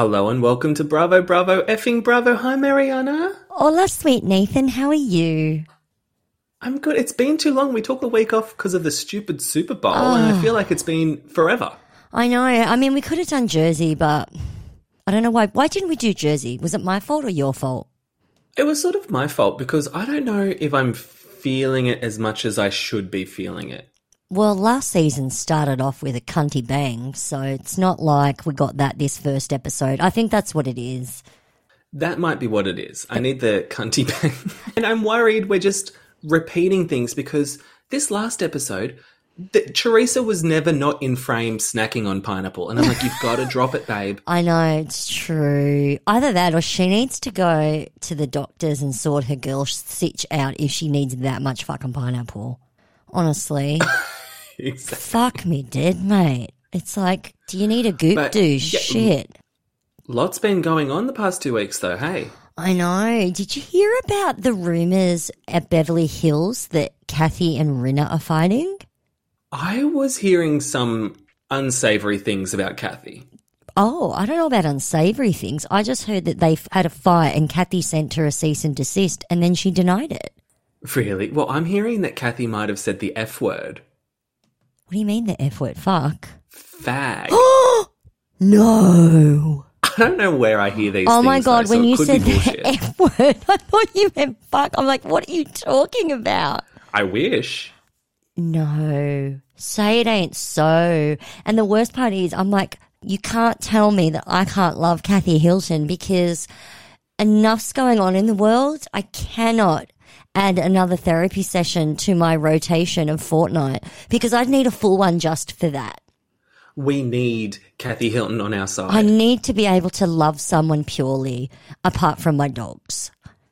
Hello and welcome to Bravo, Bravo, effing Bravo. Hi, Mariana. Hola, sweet Nathan. How are you? I'm good. It's been too long. We took a week off because of the stupid Super Bowl, and I ah. feel like it's been forever. I know. I mean, we could have done Jersey, but I don't know why. Why didn't we do Jersey? Was it my fault or your fault? It was sort of my fault because I don't know if I'm feeling it as much as I should be feeling it. Well, last season started off with a cunty bang, so it's not like we got that this first episode. I think that's what it is. That might be what it is. I need the cunty bang. and I'm worried we're just repeating things because this last episode, the, Teresa was never not in frame snacking on pineapple. And I'm like, you've got to drop it, babe. I know, it's true. Either that or she needs to go to the doctors and sort her girl stitch out if she needs that much fucking pineapple. Honestly. Exactly. Fuck me dead, mate. It's like, do you need a goop But, do? yeah, Shit. Lots been going on the past two weeks, though. Hey, I know. Did you hear about the rumors at Beverly Hills that Kathy and Rinna are fighting? I was hearing some unsavory things about Kathy. Oh, I don't know about unsavory things. I just heard that they had a fight and Kathy sent her a cease and desist and then she denied it. Really? Well, I'm hearing that Kathy might have said the F word. What do you mean the F word? Fuck. Fag. No. I don't know where I hear these Oh my god, though, so when you said the. F word, I thought you meant fuck. I'm like, what are you talking about? I wish. No, say it ain't so. And the worst part is, I'm like, you can't tell me that I can't love Kathy Hilton because enough's going on in the world. I cannot add another therapy session to my rotation of fortnight because I'd need a full one just for that. We need Kathy Hilton on our side. I need to be able to love someone purely apart from my dogs.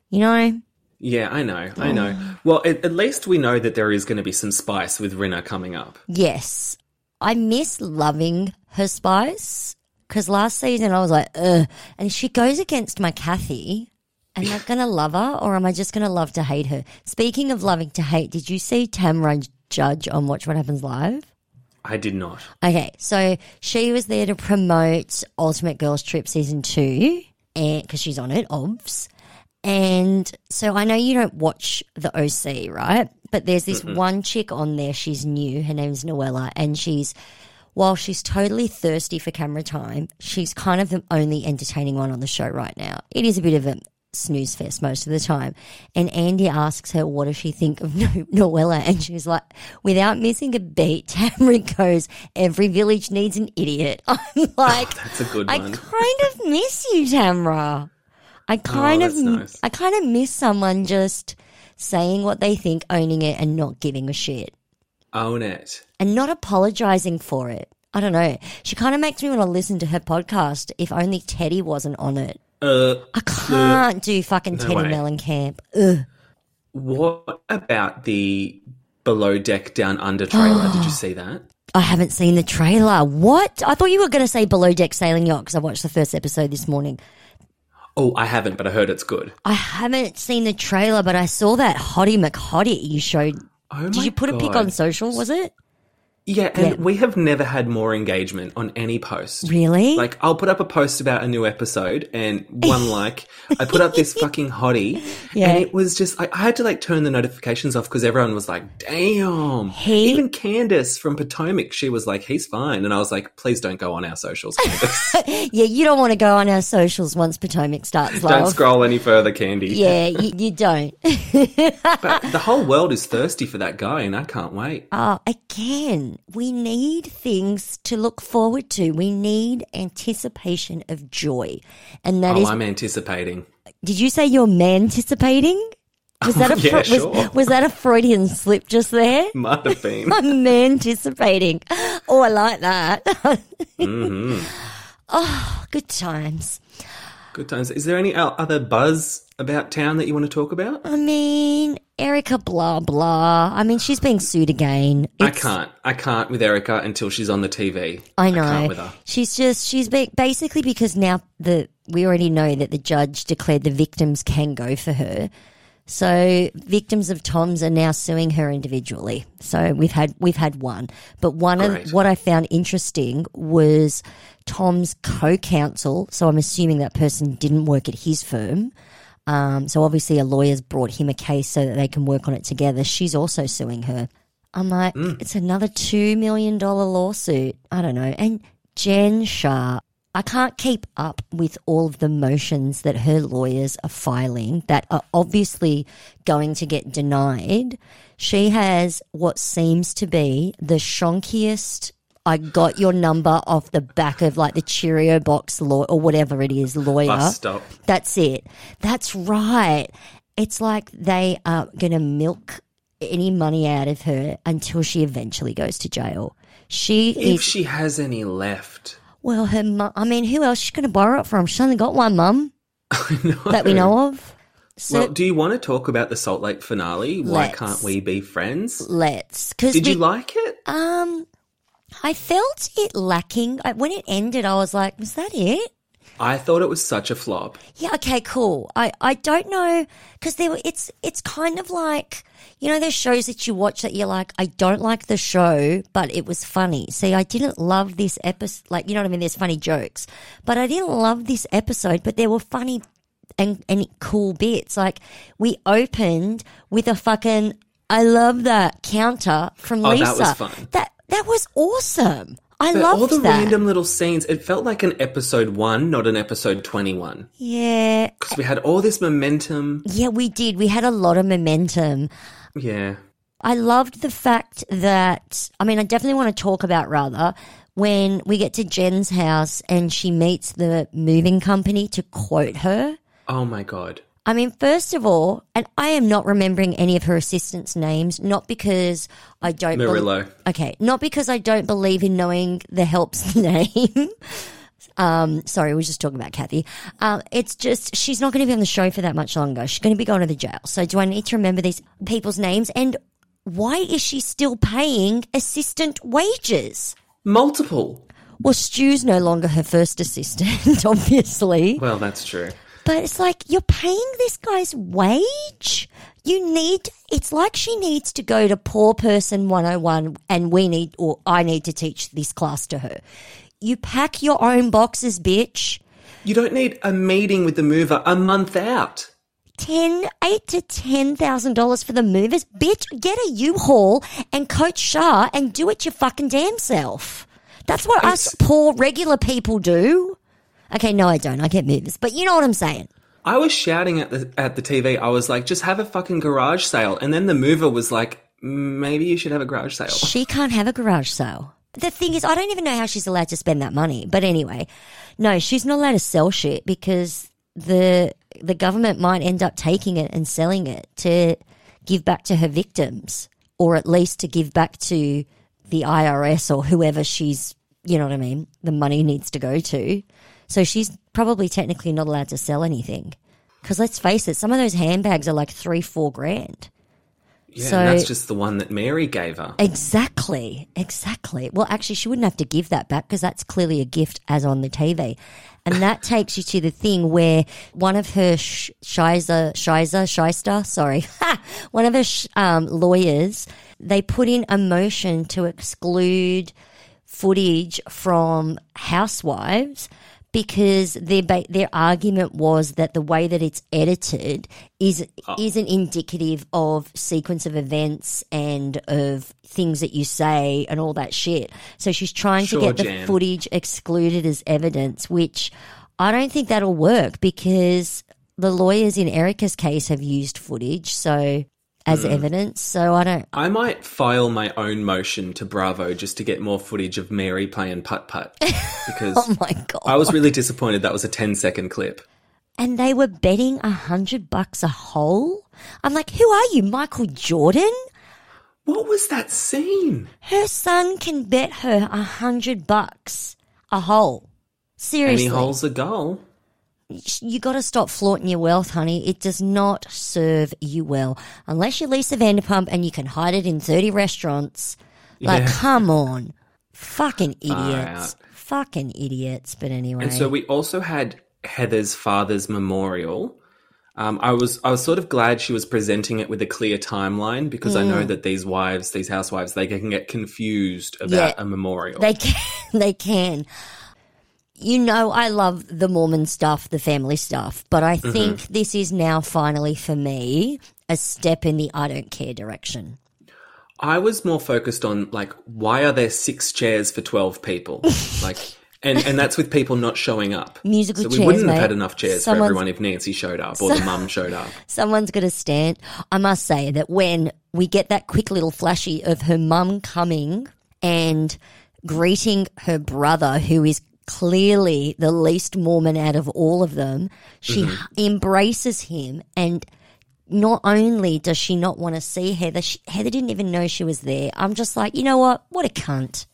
You know? yeah, I know. I Oh. know. Well, at, at least we know that there is going to be some spice with Rinna coming up. Yes. I miss loving her spice because last season I was like, ugh. And she goes against my Kathy. Am I going to love her or am I just going to love to hate her? Speaking of loving to hate, did you see Tamra Judge on Watch What Happens Live? I did not. Okay, so she was there to promote Ultimate Girls Trip season two, and because she's on it, obvs. And so I know you don't watch the OC, right? But there's this one chick on there. She's new. Her name's Noella, and she's while she's totally thirsty for camera time, she's kind of the only entertaining one on the show right now. It is a bit of a snooze fest most of the time. And Andy asks her, what does she think of No- Noella? And she's like, without missing a beat, Tamara goes, every village needs an idiot. I'm like, oh, That's a good I one. kind of miss you, Tamara. I oh, kind of, Oh, that's nice. I kind of miss someone just saying what they think, owning it, and not giving a shit, Own it. and not apologizing for it. I don't know. She kind of makes me want to listen to her podcast. If only Teddi wasn't on it. Uh, I can't do fucking Teddi way. Mellencamp. Ugh. what about the Below Deck Down Under trailer? did you see that? I haven't seen the trailer. What? I thought you were going to say Below Deck Sailing Yacht because I watched the first episode this morning. Oh, I haven't, but I heard it's good. I haven't seen the trailer, but I saw that Hottie McHottie you showed. Oh Did you put a pic on social? Was it Yeah, and Yeah. we have never had more engagement on any post. really? Like, I'll put up a post about a new episode and one like. I put up this fucking hottie, Yeah. and it was just, I, I had to like turn the notifications off because everyone was like, damn. He- Even Candiace from Potomac, she was like, he's fine. And I was like, please don't go on our socials, Candiace. yeah, you don't want to go on our socials once Potomac starts. don't scroll any further, Candy. Yeah, you, you don't. But the whole world is thirsty for that guy, and I can't wait. Oh, again, we need things to look forward to. We need anticipation of joy. And that oh, is. I'm anticipating. did you say you're manticipating? Was that a Yeah, Fre- sure. was, was that a Freudian slip just there? Might have been. I'm anticipating. Oh, I like that. hmm oh, good times. Good times. Is there any other buzz about town that you want to talk about? I mean, Erika, blah blah. I mean, she's being sued again. I can't. I can't with Erika until she's on the TV. I know. can't with her. she's just she's ba- basically because now the we already know that the judge declared the victims can go for her. So victims of Tom's are now suing her individually. So we've had we've had one, but one Great. of what I found interesting was Tom's co-counsel. So I'm assuming that person didn't work at his firm. Um, so obviously a lawyer's brought him a case so that they can work on it together. She's also suing her. I'm like, it's another two million dollar lawsuit. I don't know. And Jen Shah, I can't keep up with all of the motions that her lawyers are filing that are obviously going to get denied. She has what seems to be the shonkiest. I got your number off the back of like the Cheerio box law or whatever it is lawyer. Bus stop. That's it. That's right. It's like they are going to milk any money out of her until she eventually goes to jail. She If is she has any left. well, her mum. I mean, who else she's going to borrow it from? She's only got one mum that we know of. So Well, do you want to talk about the Salt Lake finale? Why can't we be friends? let's because Did you like it? um, I felt it lacking when it ended. I was like, was that it? I thought it was such a flop. Yeah, okay, cool. I, I don't know because there were, it's it's kind of like you know there's shows that you watch that you're like I don't like the show but it was funny. See, I didn't love this episode. Like you know what I mean? There's funny jokes, but I didn't love this episode. But there were funny and and cool bits. Like we opened with a fucking I love that counter from Oh, Lisa. that was fun. That was awesome. I But loved all the that. random little scenes, it felt like an episode one, not an episode 21. yeah, Because we had all this momentum. yeah, we did. We had a lot of momentum. Yeah. I loved the fact that, I mean, I definitely want to talk about rather when we get to Jen's house and she meets the moving company to quote her. Oh my God. I mean, first of all, and I am not remembering any of her assistants' names, not because I don't Murillo. okay, not because I don't believe in knowing the help's name. um, sorry, we were just talking about Kathy. Um, it's just she's not going to be on the show for that much longer. She's going to be going to the jail. So, do I need to remember these people's names? And why is she still paying assistant wages? Multiple. Well, Stu's no longer her first assistant, obviously. Well, that's true. But it's like you're paying this guy's wage. You need, it's like she needs to go to Poor Person 101 and we need, or I need to teach this class to her. You pack your own boxes, bitch. You don't need a meeting with the mover a month out. Ten, eight to ten thousand dollars for the movers, bitch. Get a U-Haul and Coach Shah and do it your fucking damn self. That's what us poor regular people do. Okay, no, I don't. I get movers, but you know what I'm saying. I was shouting at the at the TV. I was like, just have a fucking garage sale. And then the mover was like, maybe you should have a garage sale. She can't have a garage sale. The thing is, I don't even know how she's allowed to spend that money. But anyway, no, she's not allowed to sell shit because the the government might end up taking it and selling it to give back to her victims, or at least to give back to the IRS or whoever she's, you know what I mean, the money needs to go to. So she's probably technically not allowed to sell anything. Because let's face it, some of those handbags are like three, four grand. Yeah, So- and that's just the one that Mary gave her. Exactly, exactly. Well, actually, she wouldn't have to give that back because that's clearly a gift as on the TV. And that takes you to the thing where one of her sh- Shiza, Shiza, Shyster, sorry, one of her sh- um, lawyers, they put in a motion to exclude footage from Housewives because their ba- their argument was that the way that it's edited is oh. isn't indicative of sequence of events and of things that you say and all that shit. So she's trying Sure, to get the footage excluded as evidence, which I don't think that'll work because the lawyers in Erika's case have used footage. So as Hmm. evidence. So I don't I might file my own motion to Bravo just to get more footage of Mary playing putt putt because Oh my god. I was really disappointed that was a 10 second clip. and they were betting a hundred bucks a hole. I'm like, who are you, Michael Jordan? What was that scene? Her son can bet her a hundred bucks a hole. Seriously, Any holes a goal? You got to stop flaunting your wealth, honey. It does not serve you well unless you're Lisa Vanderpump and you can hide it in thirty restaurants. Like, Yeah. come on, fucking idiots, out. fucking idiots. But anyway, And so we also had Heather's father's memorial. Um, I was I was sort of glad she was presenting it with a clear timeline because I know that these wives, these housewives, they can get confused about Yeah. a memorial. They can. They can. You know, I love the Mormon stuff, the family stuff, but I Mm-hmm. think this is now finally for me a step in the I don't care direction. I was more focused on like why are there six chairs for twelve people? like and and that's with people not showing up. Musical so we chairs, wouldn't mate. have had enough chairs for everyone if Nancy showed up or the mum showed up. Someone's got to stand. I must say that when we get that quick little flashy of her mum coming and greeting her brother, who is clearly the least Mormon out of all of them, she mm-hmm. embraces him and not only does she not want to see Heather, she, Heather didn't even know she was there. I'm just like, you know what? What a cunt.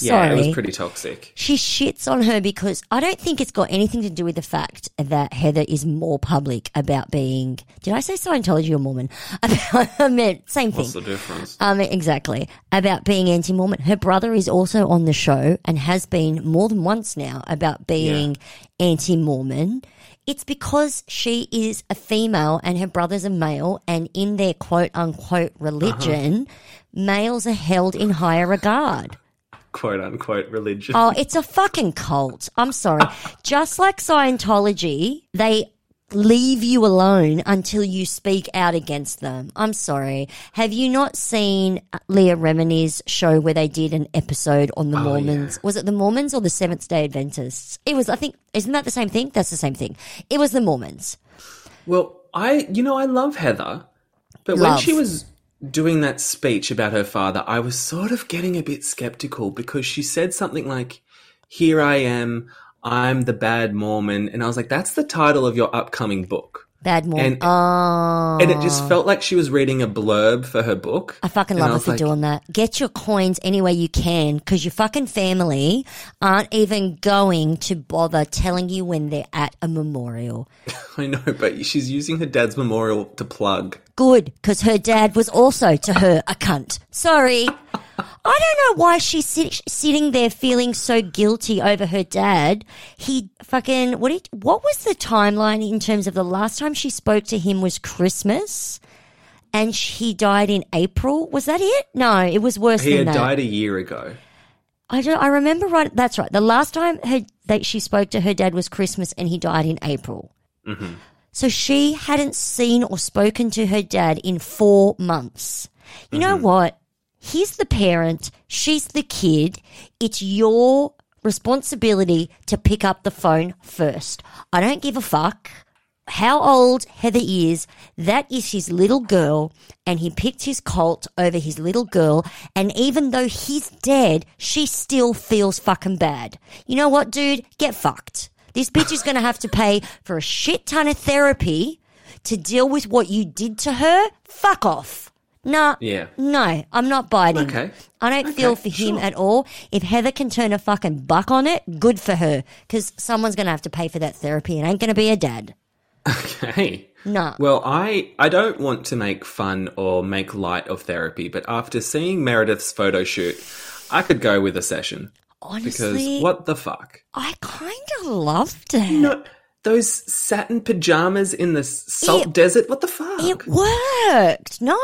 Yeah, Sorry. it was pretty toxic. She shits on her because I don't think it's got anything to do with the fact that Heather is more public about being. Did I say Scientology or Mormon? About, I meant same thing. What's the difference? Um, exactly about being anti-Mormon. Her brother is also on the show and has been more than once now about being anti-Mormon. It's because she is a female and her brother's a male, and in their quote unquote religion, males are held in higher regard. Quote unquote religion. Oh, it's a fucking cult. I'm sorry. Ah. Just like Scientology, they leave you alone until you speak out against them. I'm sorry. Have you not seen Leah Remini's show where they did an episode on the oh, Mormons? Was it the Mormons or the Seventh day Adventists? It was, I think, isn't that the same thing? That's the same thing. It was the Mormons. Well, I, you know, I love Heather, but when she was doing that speech about her father, I was sort of getting a bit skeptical because she said something like, Here I am, I'm the bad Mormon. And I was like, That's the title of your upcoming book. Bad Mormon. And- oh. And it just oh. felt like she was reading a blurb for her book. I fucking love her for like, doing that. Get your coins any way you can because your fucking family aren't even going to bother telling you when they're at a memorial. I know, but she's using her dad's memorial to plug. Good, because her dad was also to her a cunt. Sorry. I don't know why she's sit- sitting there feeling so guilty over her dad. He fucking what? Did, what was the timeline in terms of the last time she spoke to him was Christmas, and he died in April. Was that it? No, it was worse He than had that. died a year ago. I don't. I remember right. That's right. The last time her, that she spoke to her dad was Christmas, and he died in April. Mm-hmm. So she hadn't seen or spoken to her dad in four months. You know mm-hmm. what? He's the parent. She's the kid. It's your responsibility to pick up the phone first. I don't give a fuck how old Heather is, that is his little girl, and he picked his colt over his little girl. And even though he's dead, she still feels fucking bad. You know what, dude? Get fucked. This bitch is going to have to pay for a shit ton of therapy to deal with what you did to her. Fuck off. Nah, Yeah. no, I'm not biting. Okay. I don't feel for him sure. at all. If Heather can turn a fucking buck on it, good for her. Because someone's going to have to pay for that therapy. and ain't going to be a dad. Okay. No. Well, I I don't want to make fun or make light of therapy, but after seeing Meredith's photo shoot, I could go with a session Honestly. because what the fuck? I kind of loved it. No, those satin pajamas in the salt It- desert. What the fuck? It worked. No?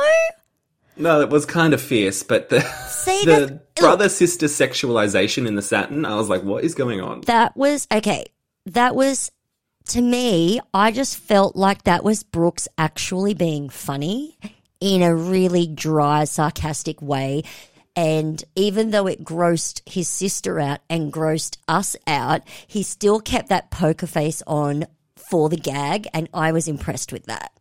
No, it was kind of fierce, but the See, the brother sister sexualization in the satin, I was like, what is going on? That was, okay, that was, to me, I just felt like that was Brooks actually being funny in a really dry, sarcastic way. And even though it grossed his sister out and grossed us out, he still kept that poker face on for the gag. And I was impressed with that.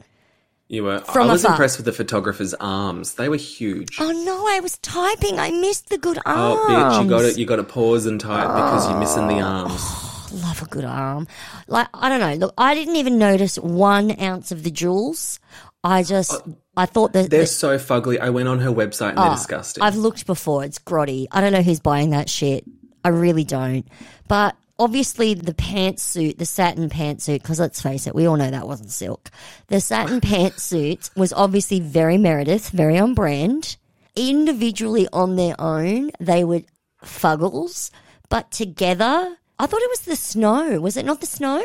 You were. From I was afar. impressed with the photographer's arms. They were huge. Oh no, I was typing. I missed the good arms. Oh, bitch! You got to You got to pause and type because you're missing the Oh. arms. love a good arm. Like I don't know. Look, I didn't even notice one ounce of the jewels. I just oh, I thought that They're that- so fugly. I went on her website and they're ah, disgusting. Oh, I've looked before. It's grotty. I don't know who's buying that shit. I really don't. But obviously the pantsuit, the satin pantsuit, because let's face it, we all know that wasn't silk. The satin pantsuit was obviously very Meredith, very on brand. Individually on their own, they were fuggles, but together, I thought it was the snow. Was it not the snow?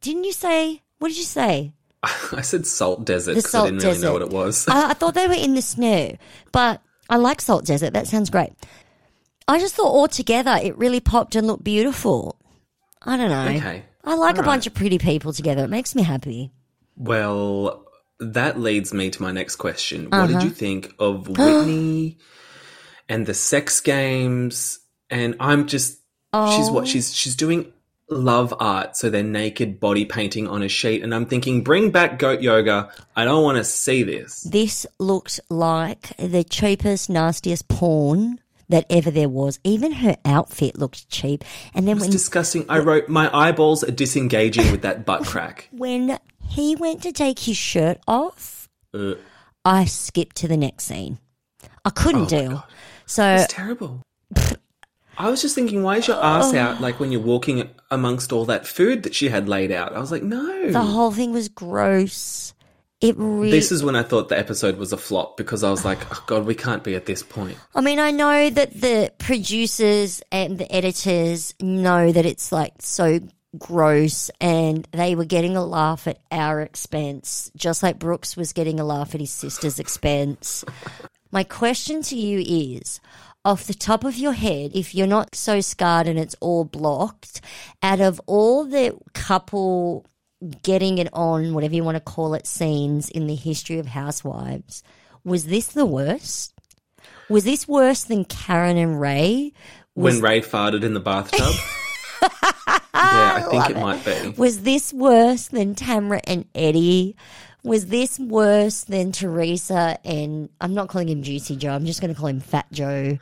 Didn't you say? What did you say? I said salt desert because I didn't really desert. know what it was. I, I thought they were in the snow, but I like Salt Desert. That sounds great. I just thought altogether it really popped and looked beautiful. I don't know. Okay. I like a All bunch right. of pretty people together. It makes me happy. Well, that leads me to my next question. What Uh-huh. did you think of Whitney and the sex games? And I'm just she's Oh. what she's she's doing love art, so they're naked body painting on a sheet, and I'm thinking, bring back goat yoga. I don't want to see this. This looked like the cheapest, nastiest porn that ever there was. Even her outfit looked cheap. And then It's when disgusting. I wrote, my eyeballs are disengaging with that butt crack. when he went to take his shirt off, Uh, I skipped to the next scene. I couldn't Oh deal. So It's terrible. I was just thinking, why is your ass out like when you're walking amongst all that food that she had laid out? I was like, no. the whole thing was gross. It really. This is when I thought the episode was a flop because I was like, oh God, we can't be at this point. I mean, I know that the producers and the editors know that it's like so gross and they were getting a laugh at our expense, just like Brooks was getting a laugh at his sister's expense. My question to you is off the top of your head, if you're not so scarred and it's all blocked, out of all the couple getting it on, whatever you want to call it, scenes in the history of Housewives, was this the worst? Was this worse than Karen and Ray? when Ray farted in the bathtub. yeah, I think it, might be. Was this worse than Tamra and Eddie? Was this worse than Teresa and I'm not calling him Juicy Joe, I'm just going to call him Fat Joe.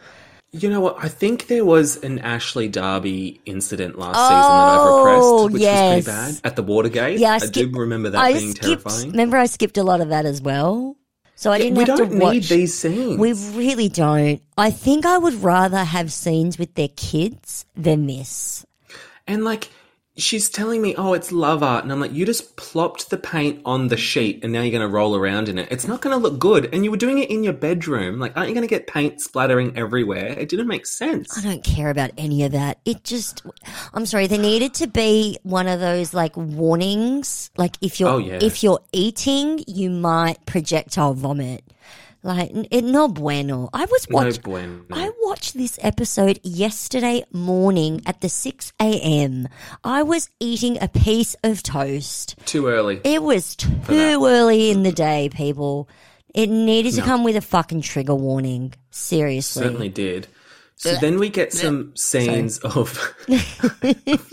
You know what? I think there was an Ashley Darby incident last Oh, season that I oh, repressed, which yes. was pretty bad at the Watergate. Yeah, I, I, skip- do remember that I being skipped, terrifying. Remember, I skipped a lot of that as well. So I didn't we have don't to watch. need these scenes. We really don't. I think I would rather have scenes with their kids than this. And like, she's telling me, oh, it's love art. And I'm like, you just plopped the paint on the sheet and now you're going to roll around in it. It's not going to look good. And you were doing it in your bedroom. Like, aren't you going to get paint splattering everywhere? It didn't make sense. I don't care about any of that. It just, I'm sorry, there needed to be one of those like warnings. Like if you're, Oh, yeah. if you're eating, you might projectile vomit. Like, it, no bueno. I was No watching, bueno. I watched this episode yesterday morning at the 6 a.m. I was eating a piece of toast. Too early. It was too early in the day, people. It needed to No. come with a fucking trigger warning. Seriously. Certainly did. So then we get some scenes of.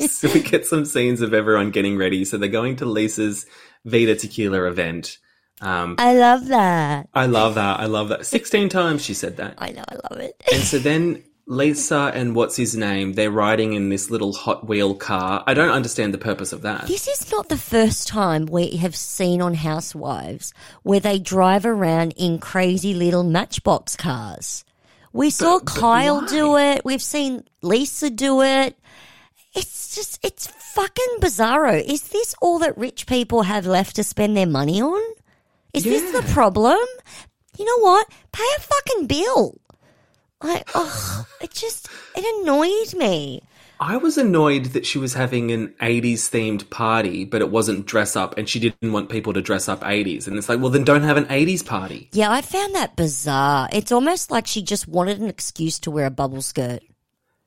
so we get some scenes of everyone getting ready. So they're going to Lisa's Vida Tequila event. Um, I love that. I love that. I love that. 16 times she said that. I know, I love it. And so then Lisa and what's his name, they're riding in this little Hot Wheel car. I don't understand the purpose of that. This is not the first time we have seen on Housewives where they drive around in crazy little matchbox cars. We saw But- but Kyle why? do it. We've seen Lisa do it. It's just, it's fucking bizarro. Is this all that rich people have left to spend their money on? Is this the problem? You know what? Pay a fucking bill. Like, oh, it just, it annoyed me. I was annoyed that she was having an 80s themed party, but it wasn't dress up and she didn't want people to dress up 80s. And it's like, well, then don't have an 80s party. Yeah, I found that bizarre. It's almost like she just wanted an excuse to wear a bubble skirt.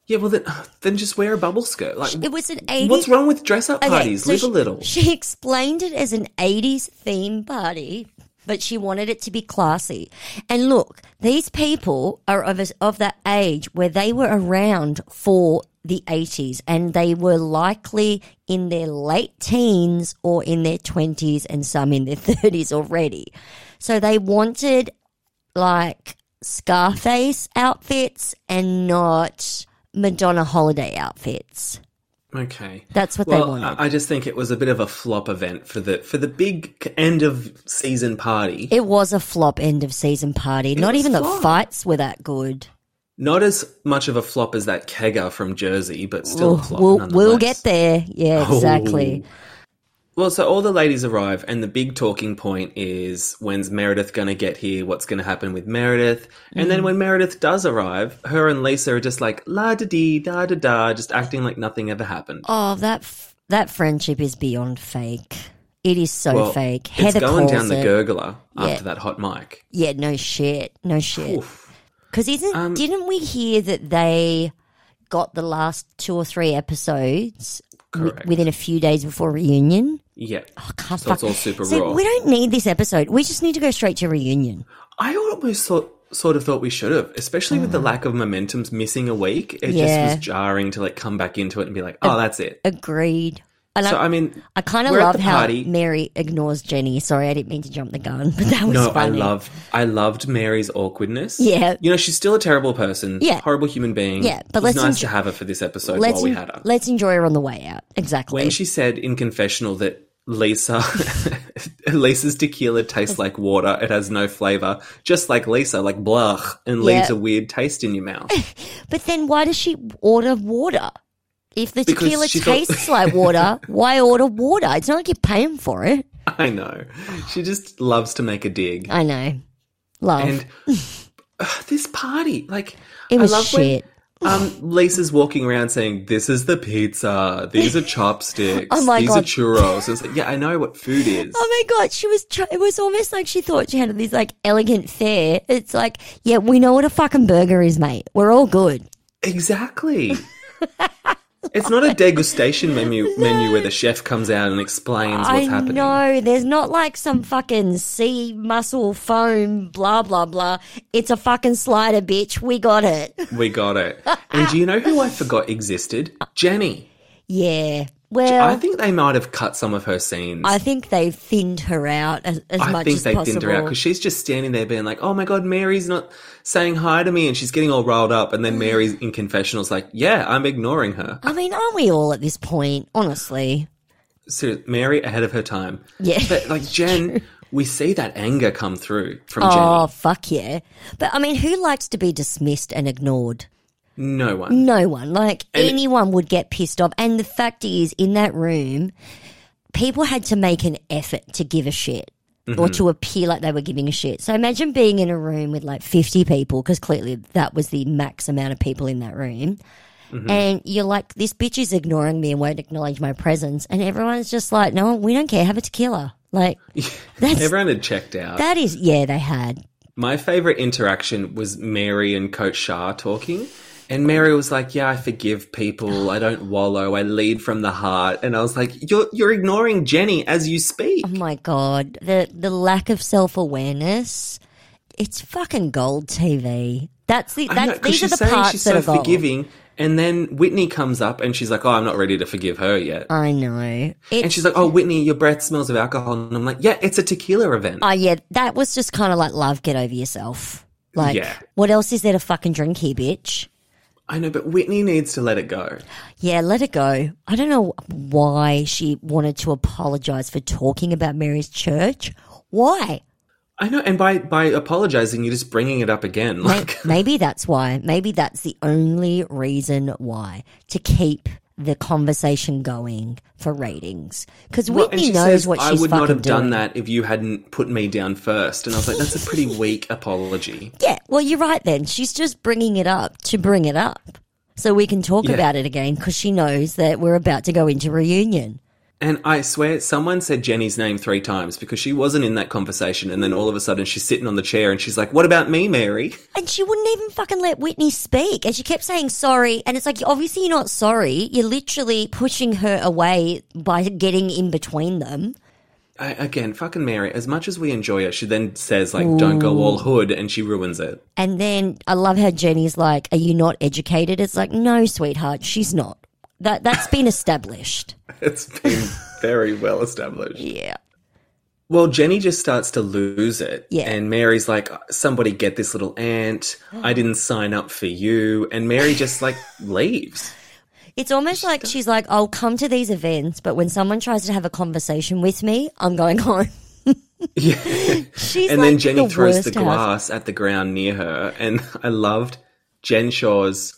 Yeah, well, then, then just wear a bubble skirt. Like, It was an 80s. what's wrong with dress up Okay, parties? so Live she, a little. She explained it as an 80s theme party, but she wanted it to be classy. And look, these people are of, of that age where they were around for the 80s and they were likely in their late teens or in their 20s and some in their 30s already. So they wanted like Scarface outfits and not Madonna holiday outfits. Okay. That's what they well, wanted. I just think it was a bit of a flop event for the for the big end of season party. It was a flop end of season party. Not was even the fights were that good. Not as much of a flop as that kegger from Jersey, but still a We'll, flop. we'll, we'll get there. Yeah, oh. exactly. Oh. Well, so all the ladies arrive, and the big talking point is when's Meredith going to get here? What's going to happen with Meredith? And Mm. then when Meredith does arrive, her and Lisa are just like la da dee da da da, just acting like nothing ever happened. Oh, that f- that friendship is beyond fake. It is so Well, fake. it's Heather going calls down the it. gurgler Yeah. after that hot mic. Yeah, no shit, no shit. Because isn't Um, didn't we hear that they got the last two or three episodes within a few days before reunion? Yeah. Oh, God, So it's fuck. all super See, raw. we don't need this episode. We just need to go straight to reunion. I almost thought, sort of thought we should have, especially with the lack of momentum's missing a week. It Mm. Yeah. just was jarring to like come back into it and be like, oh, that's it. Agreed. And So I, I mean, I kind of love how. Mary ignores Jenny. Sorry, I didn't mean to jump the gun, but that was no, funny. I loved, I loved Mary's awkwardness. Yeah. you know, she's still a terrible person. Yeah. horrible human being. Yeah, but it's let's nice to have her for this episode let's while we en- had her. let's enjoy her on the way out. Exactly. When she said in confessional that Lisa, Lisa's tequila tastes like water. It has no flavor, just like Lisa, like blah, and leaves a weird taste in your mouth. but then why does she order water? If the Because tequila thought- tastes like water, why order water? It's not like you're paying for it. I know. She just loves to make a dig. I know. Love. And uh, this party, like, it was I love shit. when um, Lisa's walking around saying, "This is the pizza. These are chopsticks. Oh my These God. are churros." It's like, yeah, I know what food is. Oh my god, she was. It was almost like she thought she had this like elegant fare. It's like, yeah, we know what a fucking burger is, mate. We're all good. Exactly. It's not a degustation menu menu where the chef comes out and explains what's I happening. know. There's not like some fucking sea mussel foam, blah blah blah. It's a fucking slider, bitch. We got it. We got it. And do you know who I forgot existed? Jenny. Yeah. Well, I think they might have cut some of her scenes. I think they've thinned her out as, as I much as possible. I think they thinned her out because she's just standing there being like, "Oh my god, Mary's not saying hi to me," and she's getting all riled up. And then mm. Mary's in confessionals like, "Yeah, I'm ignoring her." I mean, aren't we all at this point? Honestly, So Mary ahead of her time. Yeah. but like Jen, we see that anger come through from Jen. oh fuck yeah! But I mean, who likes to be dismissed and ignored? No one. No one. Like And- anyone would get pissed off. And the fact is, in that room, people had to make an effort to give a shit. Mm-hmm. Or to appear like they were giving a shit. So imagine being in a room with like 50 people, because clearly that was the max amount of people in that room. Mm-hmm. And you're like, this bitch is ignoring me and won't acknowledge my presence. And everyone's just like, no, we don't care. Have a tequila. Like, that's, Everyone had checked out. that is, yeah, they had. My favorite interaction was Mary and Coach Shah talking. And Mary was like, "Yeah, I forgive people. I don't wallow. I lead from the heart." And I was like, "You're you're ignoring Jenny as you speak." Oh my god, the the lack of self awareness. It's fucking gold TV. That's the I know, these are the parts she's that so are gold. forgiving, and then Whitney comes up and she's like, "Oh, I'm not ready to forgive her yet." I know. It's, and she's like, "Oh, Whitney, your breath smells of alcohol." And I'm like, "Yeah, it's a tequila event." oh yeah, that was just kind of like love. Get over yourself. Like, Yeah. what else is there to fucking drink here, bitch? I know, but Whitney needs to let it go. Yeah, let it go. I don't know why she wanted to apologize for talking about Mary's church. Why? I know, and by by apologizing, you're just bringing it up again. Like, Maybe that's why. Maybe that's the only reason why to keep the conversation going for ratings. Because Well, Whitney knows says, what she's fucking doing. I would not have doing. done that if you hadn't put me down first. And I was like, that's a pretty weak apology. Yeah, well, you're right. Then she's just bringing it up to bring it up, so we can talk Yeah. about it again. Because she knows that we're about to go into reunion. And I swear, someone said Jenny's name three times because she wasn't in that conversation. And then all of a sudden, she's sitting on the chair and she's like, "What about me, Mary?" And she wouldn't even fucking let Whitney speak. And she kept saying sorry. And it's like, obviously, you're not sorry. You're literally pushing her away by getting in between them. I, again, fucking Mary. As much as we enjoy her, she then says like, "Don't go all hood," and she ruins it. And then I love how Jenny's like, Are you not educated? It's like, No, sweetheart, she's not. That that's been established. It's been very well established. Yeah. Well, Jenny just starts to lose it. Yeah. And Mary's like, somebody get this little ant. I didn't sign up for you. And Mary just like leaves. It's almost like she's like, I'll come to these events, but when someone tries to have a conversation with me, I'm going home. Yeah. She's and like then Jenny the throws the house. glass at the ground near her. And I loved Jen Shah's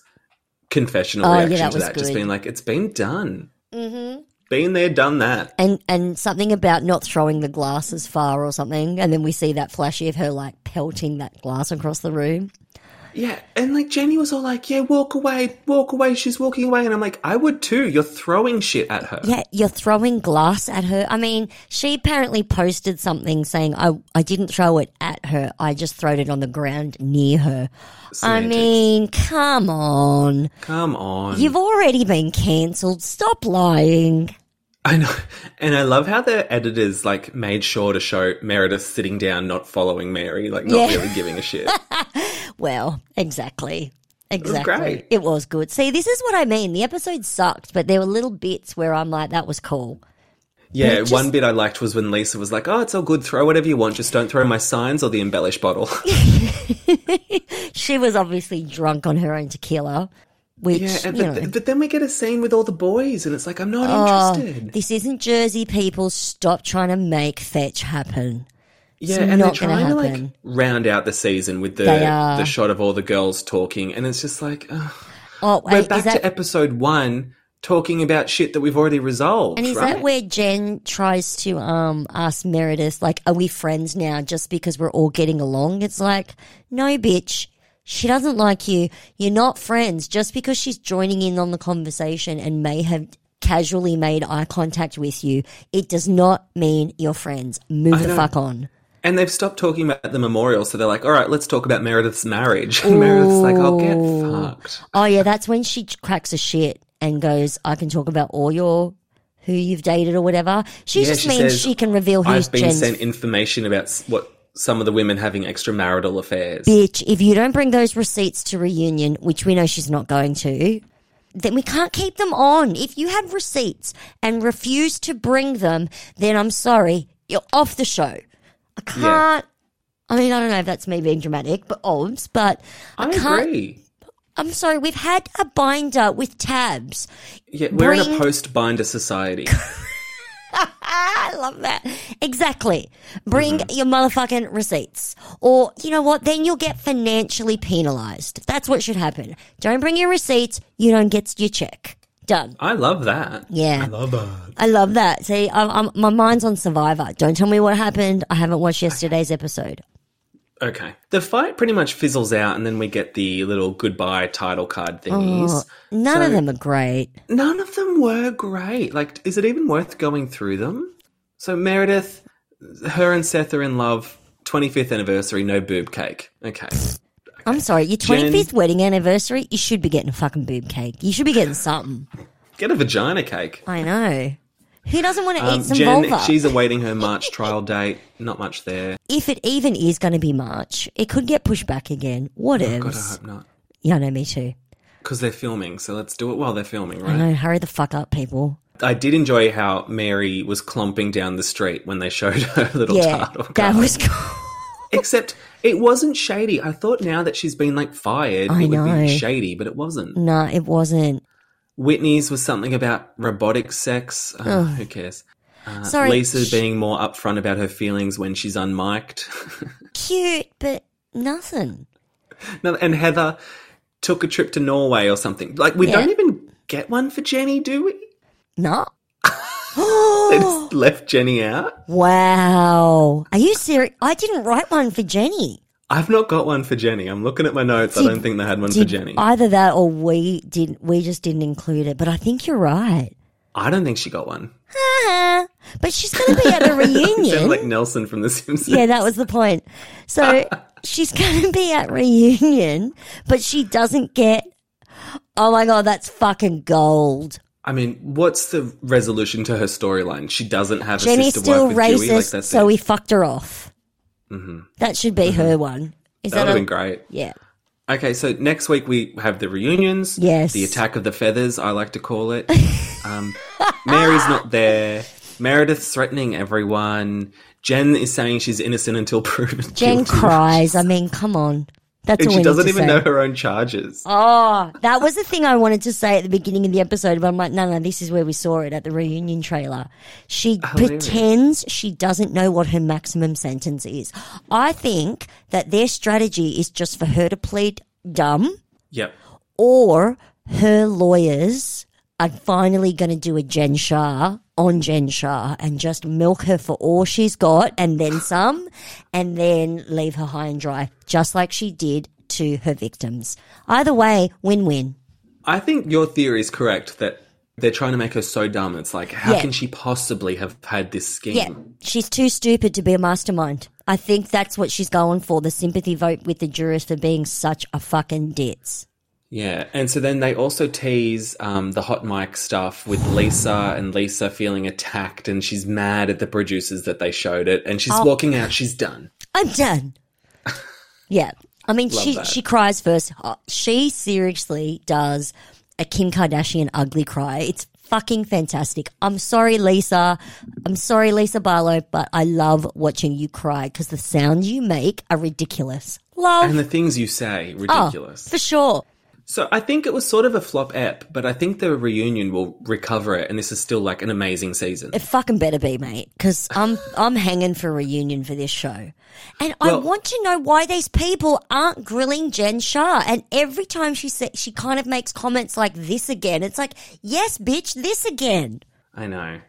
confessional Oh, yeah, reaction that to that. Just being like, it's been done. Mm-hmm. Been there, done that. And and something about not throwing the glass as far or something, and then we see that flashy of her like pelting that glass across the room. Yeah, and like Jenny was all like, "Yeah, walk away, walk away." She's walking away, and I'm like, "I would too." You're throwing shit at her. Yeah, you're throwing glass at her. I mean, she apparently posted something saying, I, I didn't throw it at her, I just throwed it on the ground near her. I mean, come on. Come on. You've already been cancelled. Stop lying. I know, and I love how the editors like made sure to show Meredith sitting down, not following Mary, like not Yeah. really giving a shit. Well, exactly. was Exactly. great. It was good. See, this is what I mean. The episode sucked, but there were little bits where I'm like, that was cool. Yeah, just- one bit I liked was when Lisa was like, "Oh, it's all good. Throw whatever you want. Just don't throw my signs or the embellished bottle." She was obviously drunk on her own tequila, which, yeah, and, you but, know. but then we get a scene with all the boys, and it's like, I'm not Oh, interested. this isn't Jersey people. Stop trying to make fetch happen. Yeah, It's and they're trying to like round out the season with the the shot of all the girls talking, and it's just like ugh. Oh, we're back that, to episode one talking about shit that we've already resolved. and is right? that where Jen tries to um ask Meredith, like, are we friends now just because we're all getting along? It's like, no, bitch. She doesn't like you. You're not friends just because she's joining in on the conversation and may have casually made eye contact with you. It does not mean you're friends. Move the know. fuck on. And they've stopped talking about the memorial, so they're like, "All right, let's talk about Meredith's marriage." And Meredith's like, "Oh, get fucked." Oh yeah, that's when she cracks a shit and goes, "I can talk about all your who you've dated or whatever." She Yeah, just she means says, she can reveal who's I've been Jen's sent information about what some of the women having extramarital affairs. bitch. If you don't bring those receipts to reunion, which we know she's not going to, then we can't keep them on. If you have receipts and refuse to bring them, then I'm sorry, you're off the show. I can't. I mean, I don't know if that's me being dramatic, but obs, but I, I can't. agree. I'm sorry, we've had a binder with tabs. Yeah, we're in a post-binder society. I love that. Exactly. Bring Mm-hmm. your motherfucking receipts. Or, you know what? Then you'll get financially penalized. That's what should happen. Don't bring your receipts. You don't get your check. Done. I love that. Yeah. I love that. I love that. See, I'm, I'm, my mind's on Survivor. Don't tell me what happened. I haven't watched yesterday's episode. Okay. The fight pretty much fizzles out, and then we get the little goodbye title card thingies. Oh, none of them are great. None of them were great. Like, is it even worth going through them? So Meredith, her and Seth are in love. 25th anniversary, no boob cake. Okay. I'm sorry. Your Jen- 25th wedding anniversary, you should be getting a fucking boob cake. You should be getting something. Get a vagina cake. I know. Who doesn't want to Um, eat some Jen, vulva? she's awaiting her March trial date. Not much there. if it even is going to be March, it could get pushed back again. Whatever. God, I hope not. yeah, know, me too. Because they're filming, so let's do it while they're filming, right? I know, hurry the fuck up, people. I did enjoy how Mary was clomping down the street when they showed her little Yeah, title that was cool. Except it wasn't shady. I thought now that she's been like fired, I it would know. be shady, but it wasn't. no, it wasn't. Whitney's was something about robotic sex. Uh, who cares? Uh, Sorry. Lisa being more upfront about her feelings when she's unmiked. Cute, but nothing. no, and Heather took a trip to Norway or something. Like we Yeah. don't even get one for Jenny, do we? No. They just left Jenny out. wow. Are you serious? I didn't write one for Jenny. I've not got one for Jenny. I'm looking at my notes. I don't think they had one for Jenny. Either that or we didn't. We just didn't include it. But I think you're right. I don't think she got one. Ah, but she's going to be at the Sounded reunion. like Nelson from The Simpsons. Yeah, that was the point. So she's going to be at reunion, but she doesn't get. Oh my god, that's fucking gold. I mean, what's the resolution to her storyline? She doesn't have a Jenny's sister still wife with Duy. Like racist, so it. we fucked her off. Mm-hmm. That should be her one. Is that would that, a, been great. Yeah. Okay, so next week we have the reunions. Yes. The attack of the feathers, I like to call it. Um, Mary's not there. Meredith's threatening everyone. Jen is saying she's innocent until proven Jen cries. I mean, come on. That's And she doesn't even say. know her own charges. Oh, that was the thing I wanted to say at the beginning of the episode, but I'm like, no, no, this is where we saw it at the reunion trailer. She oh, Hilarious. pretends she doesn't know what her maximum sentence is. I think that their strategy is just for her to plead dumb, Yep. or her lawyers are finally going to do a Jen Shah on Jen Shah and just milk her for all she's got and then some, and then leave her high and dry, just like she did to her victims. Either way, win-win. I think your theory is correct that they're trying to make her so dumb. It's like, how Yeah. can she possibly have had this scheme? Yeah, she's too stupid to be a mastermind. I think that's what she's going for, the sympathy vote with the jurors for being such a fucking ditz. Yeah, and so then they also tease um, the hot mic stuff with Lisa and Lisa feeling attacked, and she's mad at the producers that they showed it, and she's Oh. walking out. She's done. I'm done. yeah. I mean, Love she that. she cries first. Uh, She seriously does a Kim Kardashian ugly cry. It's fucking fantastic. I'm sorry, Lisa. I'm sorry, Lisa Barlow, but I love watching you cry because the sounds you make are ridiculous. Love. And the things you say, Oh, ridiculous. for sure. So I think it was sort of a flop app, but I think the reunion will recover it, and this is still like an amazing season. It fucking better be, mate, because I'm I'm hanging for a reunion for this show, and I want to know why these people aren't grilling Jen Shah. And every time she sa- she kind of makes comments like this again. It's like, yes, bitch, this again. I know.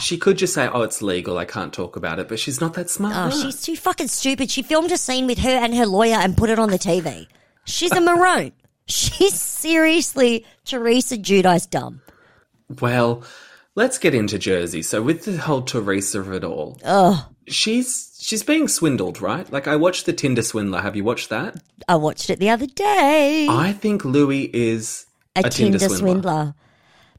She could just say, "Oh, it's legal. I can't talk about it," but she's not that smart. Oh, she's too fucking stupid. She filmed a scene with her and her lawyer and put it on the TV. She's a maroon. She's seriously Teresa Giudice dumb. Well, let's get into Jersey. So with the whole Teresa of it all, she's she's being swindled, right? Like I watched the Tinder Swindler. Have you watched that? I watched it the other day. I think Louis is a, Tinder, swindler.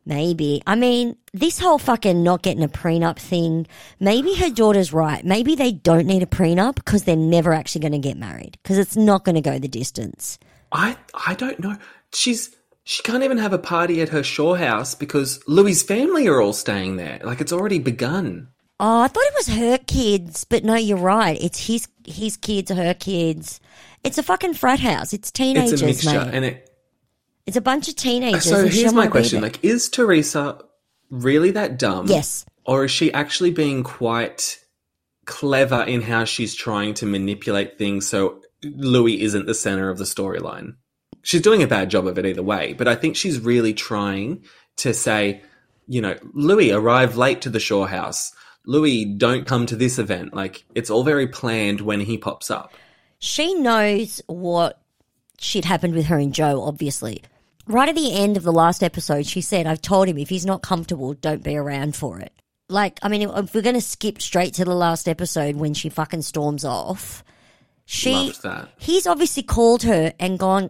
Maybe. I mean, this whole fucking not getting a prenup thing, maybe her daughter's right. Maybe they don't need a prenup because they're never actually going to get married because it's not going to go the distance. I I don't know. She's she can't even have a party at her shore house because Louis's family are all staying there. Like it's already begun. Oh, I thought it was her kids, but no, you're right. It's his his kids, her kids. It's a fucking frat house. It's teenagers, It's a mixture, mate. and it. it's a bunch of teenagers. So here's my question. Like, is Teresa really that dumb? yes, Or is she actually being quite clever in how she's trying to manipulate things so Louis isn't the center of the storyline? She's doing a bad job of it either way, but I think she's really trying to say, you know, Louis, arrive late to the shore house. Louis, don't come to this event. Like, it's all very planned when he pops up. she knows what shit happened with her and Joe. Obviously, right at the end of the last episode, she said, "I've told him if he's not comfortable, don't be around for it." Like, I mean, if we're going to skip straight to the last episode when she fucking storms off, she that. he's obviously called her and gone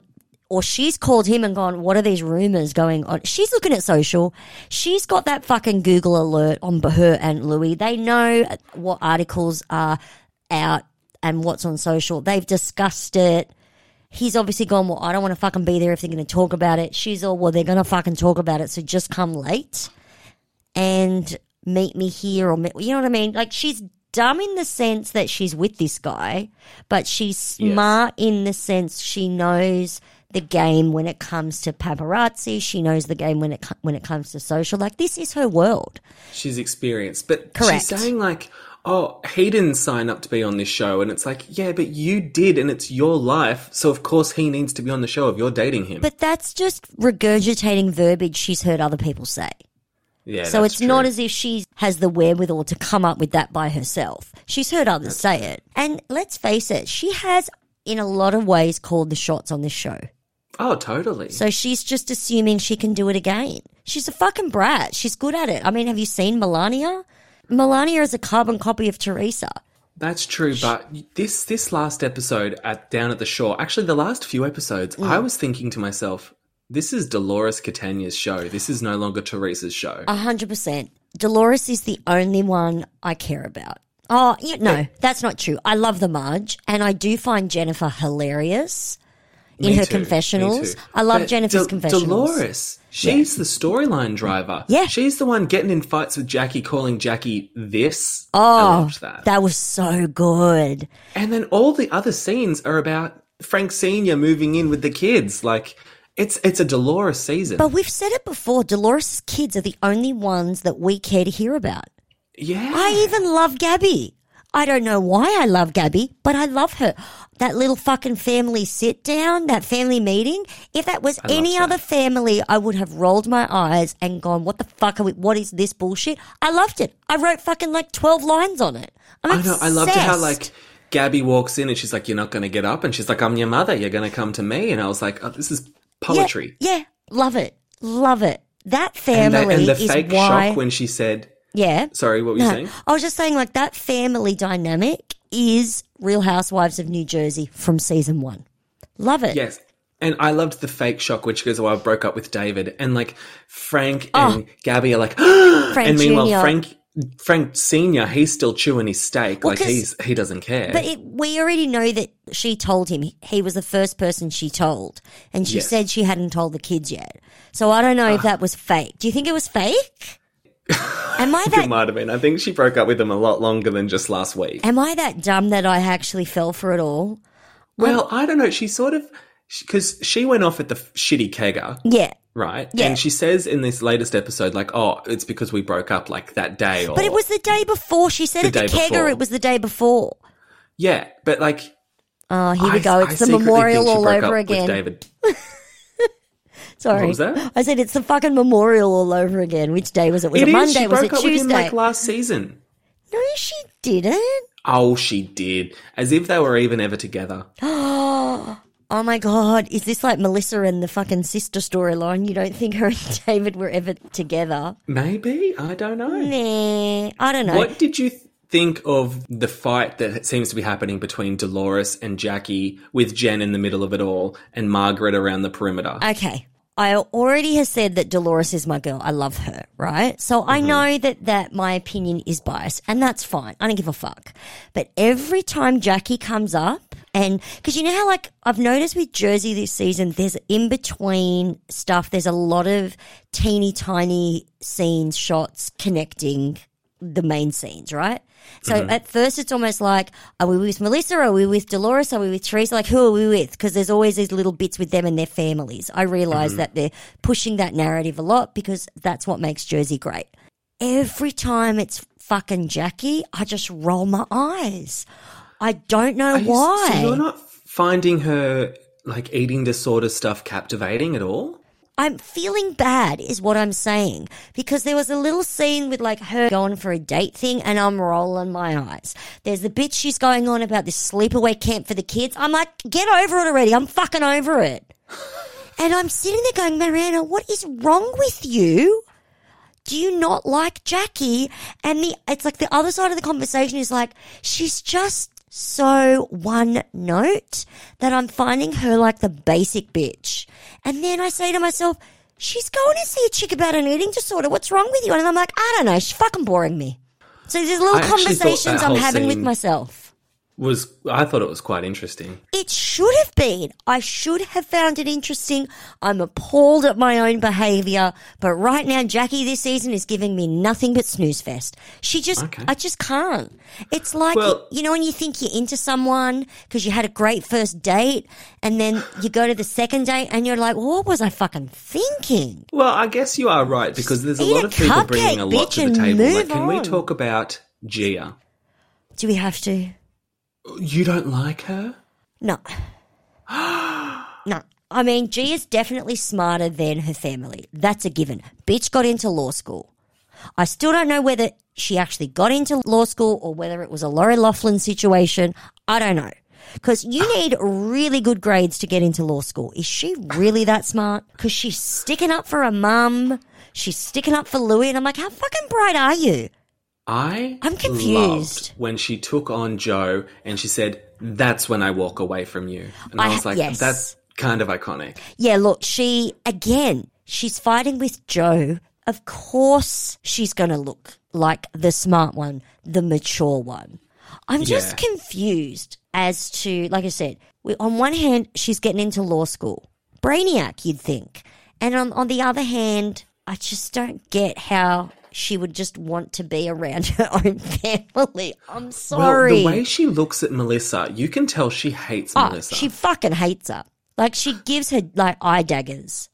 or she's called him and gone what are these rumors going on? She's looking at social. She's got that fucking google alert on her and louis. They know what articles are out and what's on social. They've discussed it. He's obviously gone well i don't want to fucking be there if they're going to talk about it. She's all well they're going to fucking talk about it so just come late and meet me here or meet, you know what I mean? Like she's dumb in the sense that she's with this guy, but she's smart in the sense she knows the game when it comes to paparazzi. She knows the game when it when it comes to social. Like this is her world. She's experienced. But Correct. she's saying, like, oh, he didn't sign up to be on this show. And it's like, yeah, but you did, and it's your life. So, of course, he needs to be on the show if you're dating him. But that's just regurgitating verbiage she's heard other people say. Yeah, So it's not as if she has the wherewithal to come up with that by herself. She's heard others say it. And let's face it, she has, in a lot of ways, called the shots on this show. Oh, totally. So she's just assuming she can do it again. She's a fucking brat. She's good at it. I mean, have you seen Milania? Milania is a carbon copy of Teresa. That's true, but this this last episode at down at the shore, actually the last few episodes, Mm. I was thinking to myself, this is Dolores Catania's show. This is no longer Teresa's show. A hundred percent. Dolores is the only one I care about. Oh, yeah, no, that's not true. I love the Marge, and I do find Jennifer hilarious in Me her too, confessionals. I love But Jennifer's confessionals. Dolores, she's the storyline driver. Yeah. she's the one getting in fights with Jackie, calling Jackie this. Oh, that. that was so good. And then all the other scenes are about Frank Senior moving in with the kids. Like it's it's a Dolores season. But we've said it before. Dolores' kids are the only ones that we care to hear about. yeah, I even love Gabby. I don't know why I love Gabby, but I love her. That little fucking family sit down, that family meeting. If that was any that. other family, I would have rolled my eyes and gone, "What the fuck are we? What is this bullshit?" I loved it. I wrote fucking like twelve lines on it. I'm I know. I loved how like Gabby walks in and she's like, "You're not going to get up," and she's like, "I'm your mother. You're going to come to me." And I was like, oh, "This is poetry." Yeah, yeah, love it, love it. That and, family and the is fake why. shock when she said, yeah, "Sorry, what were you saying?" I was just saying, like that family dynamic is Real Housewives of New Jersey from season one. Love it. Yes. And I loved the fake shock, which goes, "Oh, I broke up with David," and like Frank oh. and Gabby are like, Oh. Frank and meanwhile Jr.. Frank Frank Senior, he's still chewing his steak, Well, like he's he doesn't care. But it, we already know that she told him he was the first person she told, and she Yes. said she hadn't told the kids yet. So I don't know if ah. that was fake. Do you think it was fake? Am I it might have been. I think she broke up with him a lot longer than just last week. am I that dumb that I actually fell for it all? Well, I don't know. She sort of because she went off at the shitty kegger, Yeah. Right? Yeah. And she says in this latest episode, like, "Oh, it's because we broke up like that day." Or But it was the day before. She said The at the kegger before. it was the day before. yeah, but like. Oh, here we I- go. I It's the memorial all over again. David. Sorry. What was that? I said it's the fucking memorial all over again. Which day was it? Was it. Monday? She was broke it up with him Tuesday? like last season. no, she didn't. Oh, she did. As if they were even ever together. Oh Oh my god, is this like Melissa and the fucking sister storyline? You don't think her and David were ever together? Maybe? I don't know. Nah, I don't know. What did you th- think of the fight that seems to be happening between Dolores and Jackie with Jen in the middle of it all and Margaret around the perimeter? Okay. I already have said that Dolores is my girl. I love her, right? So I Mm-hmm. know that, that my opinion is biased and that's fine. I don't give a fuck. But every time Jackie comes up and, cause you know how like I've noticed with Jersey this season, there's in between stuff, there's a lot of teeny tiny scenes, shots connecting the main scenes, right? So mm-hmm. at first it's almost like, are we with Melissa? Are we with Dolores? Are we with Teresa? Like, who are we with? Because there's always these little bits with them and their families. I realize mm-hmm. that they're pushing that narrative a lot because that's what makes Jersey great. Every time it's fucking Jackie, I just roll my eyes. I don't know you- why. So you're not finding her like eating disorder stuff captivating at all? I'm feeling bad, is what I'm saying. Because there was a little scene with like her going for a date thing, and I'm rolling my eyes. There's the bitch she's going on about this sleepaway camp for the kids. I'm like, get over it already. I'm fucking over it. and I'm sitting there going, Mariana, what is wrong with you? Do you not like Jackie? And the it's like the other side of the conversation is like she's just so one note that I'm finding her like the basic bitch. And then I say to myself, she's going to see a chick about an eating disorder. What's wrong with you? And I'm like, I don't know. She's fucking boring me. So there's little I conversations I'm having with myself. Was I thought it was quite interesting. It should have been. I should have found it interesting. I'm appalled at my own behaviour, but right now Jackie this season is giving me nothing but snooze fest. She just, Okay. I just can't. It's like, Well- you know, when you think you're into someone because you had a great first date and then you go to the second date and you're like, what was I fucking thinking? Well, I guess you are right because there's a lot a of people bringing a lot to the table. Like, can we talk about Gia? Do we have to? You don't like her? No. no. I mean, G is definitely smarter than her family. That's a given. Bitch got into law school. I still don't know whether she actually got into law school or whether it was a Lori Loughlin situation. I don't know. Because you need really good grades to get into law school. Is she really that smart? Because she's sticking up for her mum. She's sticking up for Louis. And I'm like, how fucking bright are you? I I'm confused. when she took on Joe and she said, "That's when I walk away from you," and I, I- was like, yes. "That's kind of iconic." Yeah, look, she, again, she's fighting with Joe. Of course, she's going to look like the smart one, the mature one. I'm just Yeah. confused as to, like I said, we, on one hand, she's getting into law school. Brainiac, you'd think. And on, on the other hand, I just don't get how she would just want to be around her own family. I'm sorry. Well, the way she looks at Melissa, you can tell she hates Oh, Melissa. she fucking hates her. Like, she gives her, like, eye daggers.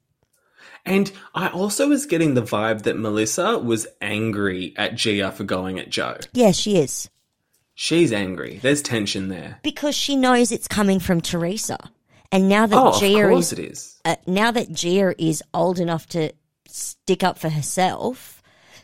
And I also was getting the vibe that Melissa was angry at Gia for going at Joe. Yeah, she is. She's angry. There's tension there. because she knows it's coming from Teresa. And now that Oh, of Gia course is it is. uh, now that Gia is old enough to stick up for herself,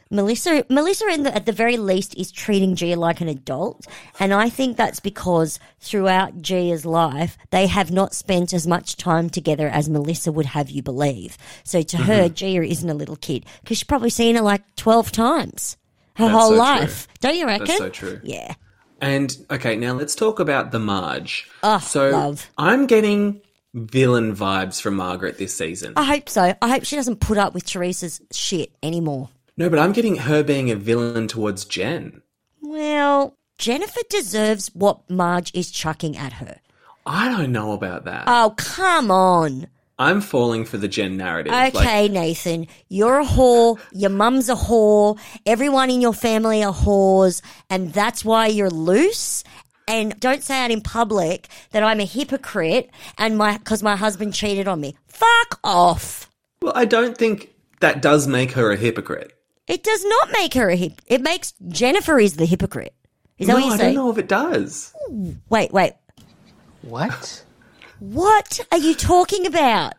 Melissa, Melissa, in the, at the very least, is treating Gia like an adult, and I think that's because throughout Gia's life, they have not spent as much time together as Melissa would have you believe. So to her, mm-hmm. Gia isn't a little kid because she's probably seen her like twelve times her That's whole so true. life. Don't you reckon? That's so true. Yeah. And okay, now let's talk about the Marge. Oh, so love. I'm getting villain vibes from Margaret this season. I hope so. I hope she doesn't put up with Teresa's shit anymore. No, but I'm getting her being a villain towards Jen. Well, Jennifer deserves what Marge is chucking at her. I don't know about that. Oh, come on. I'm falling for the Jen narrative. Like, Okay, Nathan, you're a whore, your mum's a whore, everyone in your family are whores, and that's why you're loose. And don't say out in public that I'm a hypocrite and my because my husband cheated on me. Fuck off. well, I don't think that does make her a hypocrite. It does not make her a hip. It makes Jennifer is the hypocrite. Is that no, what you I say? don't know if it does. Wait, wait. What? What are you talking about?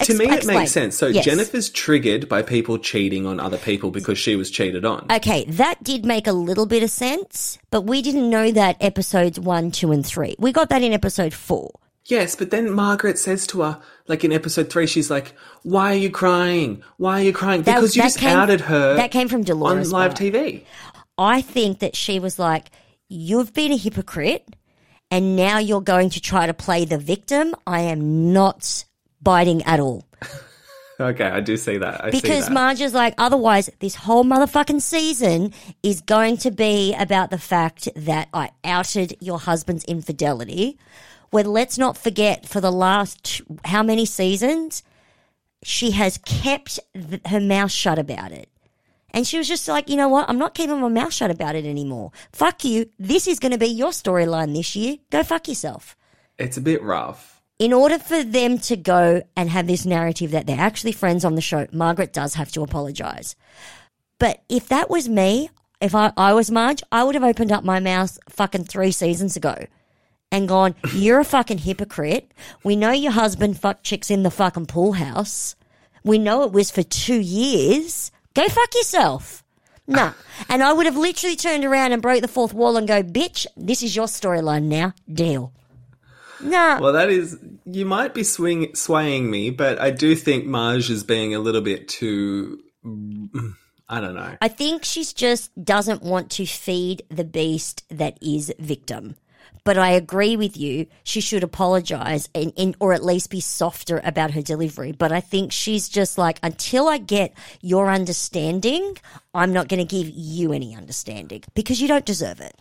to Ex- me, it explain. makes sense. So Yes. Jennifer's triggered by people cheating on other people because she was cheated on. Okay, that did make a little bit of sense, but we didn't know that episodes one, two, and three. We got that in episode four. Yes, but then Margaret says to her, like in episode three, she's like, "Why are you crying? Why are you crying? That- Because you just came- outed her." that came from Dolores on live. TV. I think that she was like, You've been a hypocrite, and now you're going to try to play the victim. I am not biting at all. Okay, I do see that. I see Because that. Marge is like, otherwise, this whole motherfucking season is going to be about the fact that I outed your husband's infidelity. When let's not forget, for the last how many seasons, she has kept th- her mouth shut about it. And she was just like, you know what? I'm not keeping my mouth shut about it anymore. Fuck you. This is going to be your storyline this year. Go fuck yourself it's a bit rough. in order for them to go and have this narrative that they're actually friends on the show, Margaret does have to apologize. But if that was me, if I, I was Marge, I would have opened up my mouth fucking three seasons ago and gone, You're a fucking hypocrite. We know your husband fucked chicks in the fucking pool house. We know it was for two years. Go fuck yourself. No. And I would have literally turned around and broke the fourth wall and go, Bitch, this is your storyline now. Deal. No. Well, that is. You might be swing, swaying me, but I do think Marge is being a little bit too. I don't know. I think she's just doesn't want to feed the beast that is victim. But I agree with you. She should apologize and, and or at least be softer about her delivery. But I think she's just like, until I get your understanding, I'm not going to give you any understanding because you don't deserve it.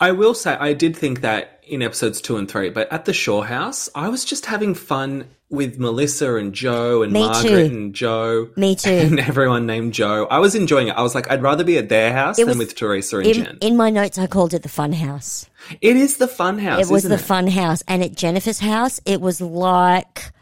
I will say I did think that in episodes two and three, but at the Shore House, I was just having fun with Melissa and Joe and Me Margaret too. and Joe. Me too. And everyone named Joe. I was enjoying it. I was like, I'd rather be at their house It than with Teresa and In, Jen. in my notes, I called it the fun house. it is the fun house. It was the it? fun house. And at Jennifer's house, it was like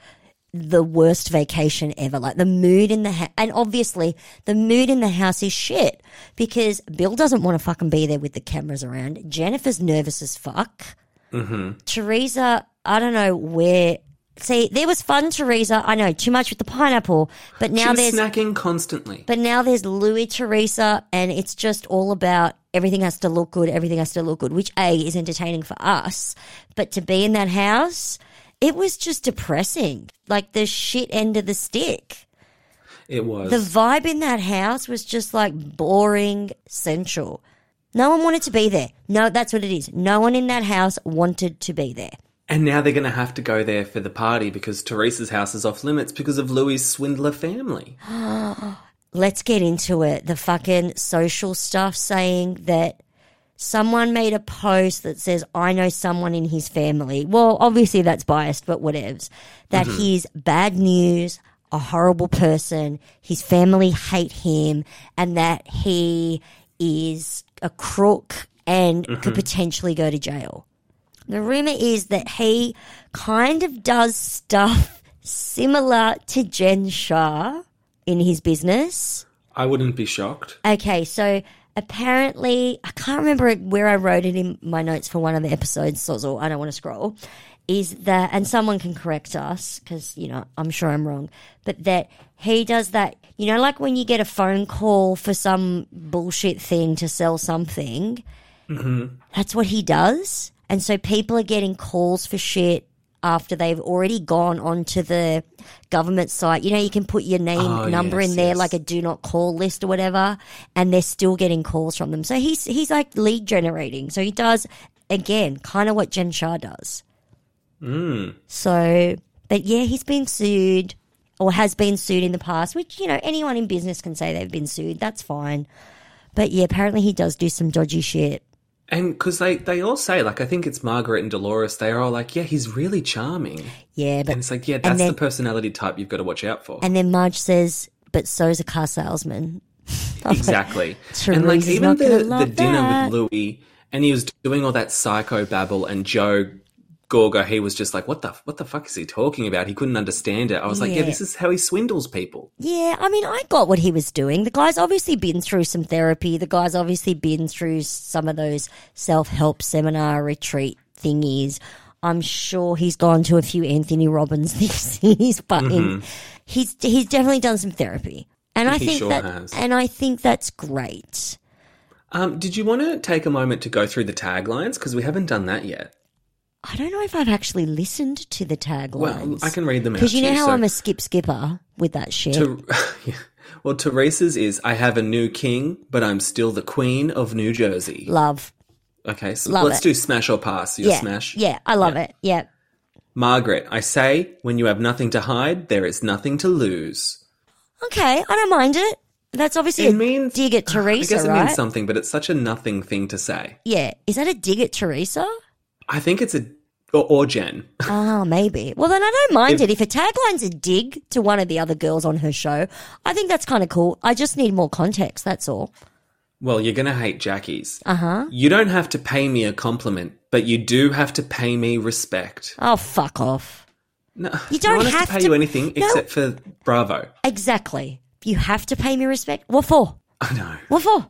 the worst vacation ever. Like the mood in the house. And obviously, the mood in the house is shit because Bill doesn't want to fucking be there with the cameras around. Jennifer's nervous as fuck. Mm-hmm. Teresa, I don't know where. See, there was fun, Teresa. I know too much with the pineapple, but now there's snacking constantly. but now there's Louis Teresa, and it's just all about everything has to look good, everything has to look good, which A is entertaining for us. But to be in that house, it was just depressing. Like the shit end of the stick. It was. The vibe in that house was just like boring central. No one wanted to be there. No, that's what it is. No one in that house wanted to be there. and now they're going to have to go there for the party because Teresa's house is off limits because of Louis' swindler family. let's get into it. The fucking social stuff saying that someone made a post that says, I know someone in his family. Well, obviously that's biased, but whatevs. That mm-hmm. he's bad news, a horrible person, his family hate him, and that he is a crook and could mm-hmm. potentially go to jail. The rumor is that he kind of does stuff similar to Jen Shah in his business. I wouldn't be shocked. Okay, so apparently, I can't remember where I wrote it in my notes for one of the episodes, Sozzle, I don't want to scroll, is that, and someone can correct us, because, you know, I'm sure I'm wrong, but that he does that. You know, like when you get a phone call for some bullshit thing to sell something. Mm-hmm. That's what he does. And so people are getting calls for shit after they've already gone onto the government site. You know, you can put your name, Oh, number yes, in there, yes. like a do not call list or whatever, and they're still getting calls from them. So he's he's like lead generating. So he does again, kind of what Jen Shah does. Hmm. So, but yeah, he's been sued or has been sued in the past, which, you know, anyone in business can say they've been sued. That's fine. But yeah, apparently he does do some dodgy shit. And because they, they all say, like, I think it's Margaret and Dolores, they're all like, yeah, he's really charming. Yeah, but And it's like, yeah, that's then- the personality type you've got to watch out for. and then Marge says, but so's a car salesman. exactly. and like even the, the dinner that. with Louis, and he was doing all that psycho babble, and Joe Gorga, he was just like, what the what the fuck is he talking about? He couldn't understand it. I was like, yeah, Yeah. this is how he swindles people. Yeah, I mean, I got what he was doing. The guy's obviously been through some therapy. The guy's obviously been through some of those self help seminar retreat thingies. I'm sure he's gone to a few Anthony Robbins things, but in, he's he's definitely done some therapy, and I He think sure that has. and I think that's great. Um, did you want to take a moment to go through the taglines because we haven't done that yet? I don't know if I've actually listened to the taglines. Well, I can read them out because you know how so- I'm a skip skipper with that shit. to, yeah. Well, Teresa's is I have a new king, but I'm still the queen of New Jersey. Love, Okay, so Love let's it. do smash or pass. Your yeah, smash. yeah, I love it. Yeah, Margaret, I say, when you have nothing to hide, there is nothing to lose. okay, I don't mind it. That's obviously It a means dig at I Teresa, guess it right? means something, but it's such a nothing thing to say. Yeah, is that a dig at Teresa? I think it's a or, or Jen. Oh, maybe. Well, then I don't mind it. If a tagline's a dig to one of the other girls on her show, I think that's kind of cool. I just need more context. That's all. Well, you're gonna hate Jackie's. Uh huh. You don't have to pay me a compliment, but you do have to pay me respect. Oh, fuck off. No, You don't no have to pay to- you anything No. except for Bravo. Exactly. You have to pay me respect. What for? I know. What for?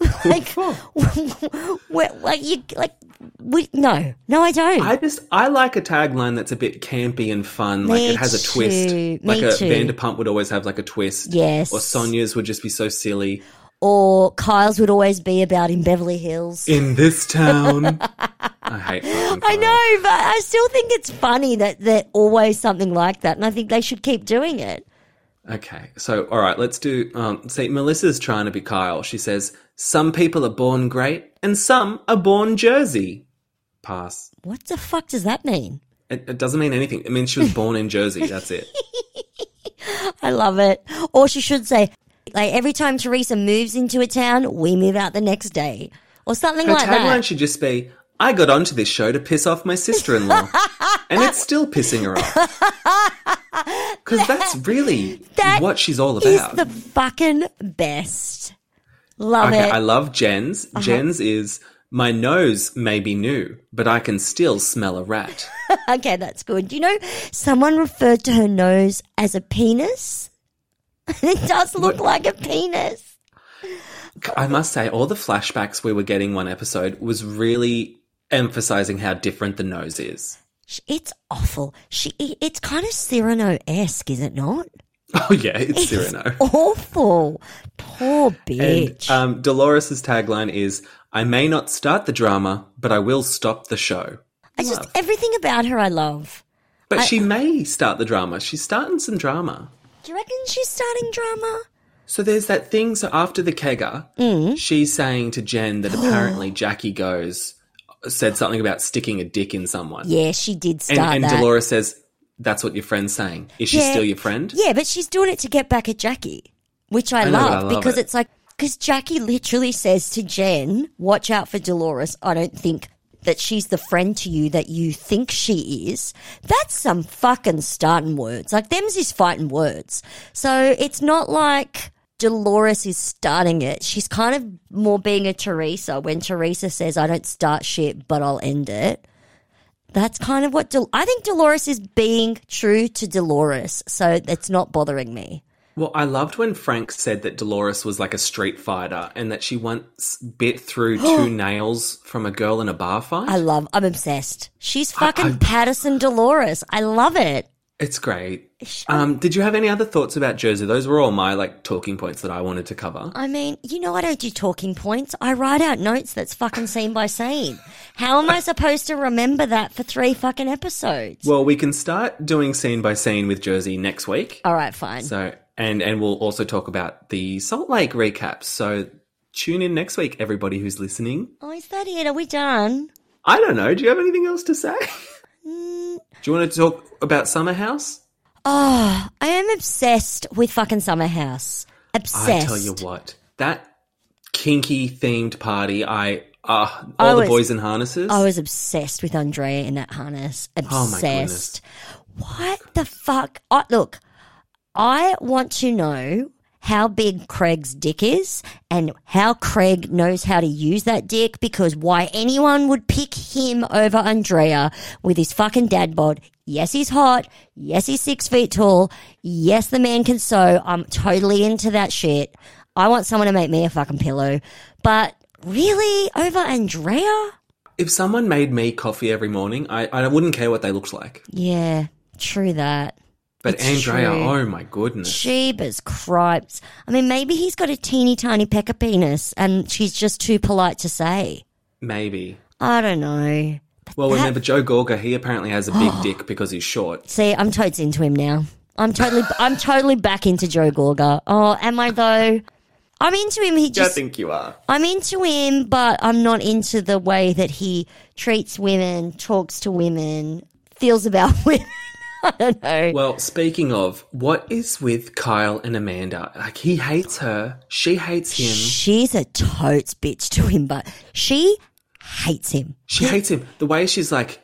like, where, like you like we, no, no, I don't. I just I like a tagline that's a bit campy and fun. like it has a twist. too, Like me a too. Vanderpump would always have like a twist. Yes. Or Sonja's would just be so silly. or Kyle's would always be about in Beverly Hills. In this town. I hate I know, but I still think it's funny that they're always something like that, and I think they should keep doing it. Okay, so all right, let's do. Um, see, Melissa's trying to be Kyle. She says some people are born great and some are born Jersey. Pass. What the fuck does that mean? It, it doesn't mean anything. It means she was born in Jersey. That's it. I love it. Or she should say, like every time Teresa moves into a town, we move out the next day, or something Her like that. Her tagline should just be, "I got onto this show to piss off my sister-in-law, and it's still pissing her off." Because that's really That what she's all about. the fucking best. Love okay, it. Uh-huh. I love Jen's. Jen's is my nose may be new, but I can still smell a rat. okay, that's good. You know, someone referred to her nose as a penis. it does look like a penis. I must say, all the flashbacks we were getting one episode was really emphasizing how different the nose is. It's awful. She, it's kind of Cyrano esque, is it not? Oh yeah, it's Cyrano. Awful. Poor And bitch. um, Dolores's tagline is, "I may not start the drama, but I will stop the show." I just everything about her I love. But she may start the drama. She's starting some drama. Do you reckon she's starting drama? So there's that thing. So after the kegger, Mm. she's saying to Jen that apparently Jackie goes said something about sticking a dick in someone, Yeah, she did and, start and that. Dolores says, "That's what your friend's saying. Is she Yeah. still your friend?" Yeah, but she's doing it to get back at Jackie, which I, I know, but love, I love because it. it's like because Jackie literally says to Jen, "Watch out for Dolores. I don't think." That she's the friend to you that you think she is. That's some fucking starting words. Like, them's is fighting words. So it's not like Dolores is starting it. She's kind of more being a Teresa when Teresa says, I don't start shit, but I'll end it. That's kind of what Del- I think Dolores is being true to Dolores, so it's not bothering me. Well, I loved when Frank said that Dolores was like a street fighter and that she once bit through two nails from a girl in a bar fight. I love, I'm obsessed. She's fucking Patterson Dolores. I love it. It's great. Um, did you have any other thoughts about Jersey? Those were all my like talking points that I wanted to cover. I mean, you know, I don't do talking points. I write out notes that's fucking scene by scene. How am I supposed to remember that for three fucking episodes? Well, we can start doing scene by scene with Jersey next week. All right, fine. So, and and we'll also talk about the Salt Lake recaps. So, tune in next week, everybody who's listening. oh, is that it? Are we done? I don't know. Do you have anything else to say? Mm. Do you want to talk about Summer House? Oh, I am obsessed with fucking Summer House. Obsessed. I tell you what, that kinky themed party. I uh, all the boys in harnesses. I was obsessed with Andrea in that harness. Oh my Obsessed. what the fuck? I, look, I want to know how big Craig's dick is and how Craig knows how to use that dick because why anyone would pick him over Andrea with his fucking dad bod. Yes, he's hot. Yes, he's six feet tall. Yes, the man can sew. I'm totally into that shit. I want someone to make me a fucking pillow. But really, over Andrea? if someone made me coffee every morning, I, I wouldn't care what they looked like. Yeah, true that. But It's Andrea, true. oh my goodness. Jeebus cripes. I mean, maybe he's got a teeny tiny pecker penis and she's just too polite to say. Maybe. I don't know. Well, That- remember Joe Gorga, he apparently has a big dick because he's short. See, I'm totes into him now. I'm totally, I'm totally back into Joe Gorga. Oh, am I though? I'm into him. He I think you are. I'm into him, but I'm not into the way that he treats women, talks to women, feels about women. I don't know. Well, speaking of, what is with Kyle and Amanda? Like, he hates her. She hates him. She's a totes bitch to him, but she hates him. She hates him. The way she's like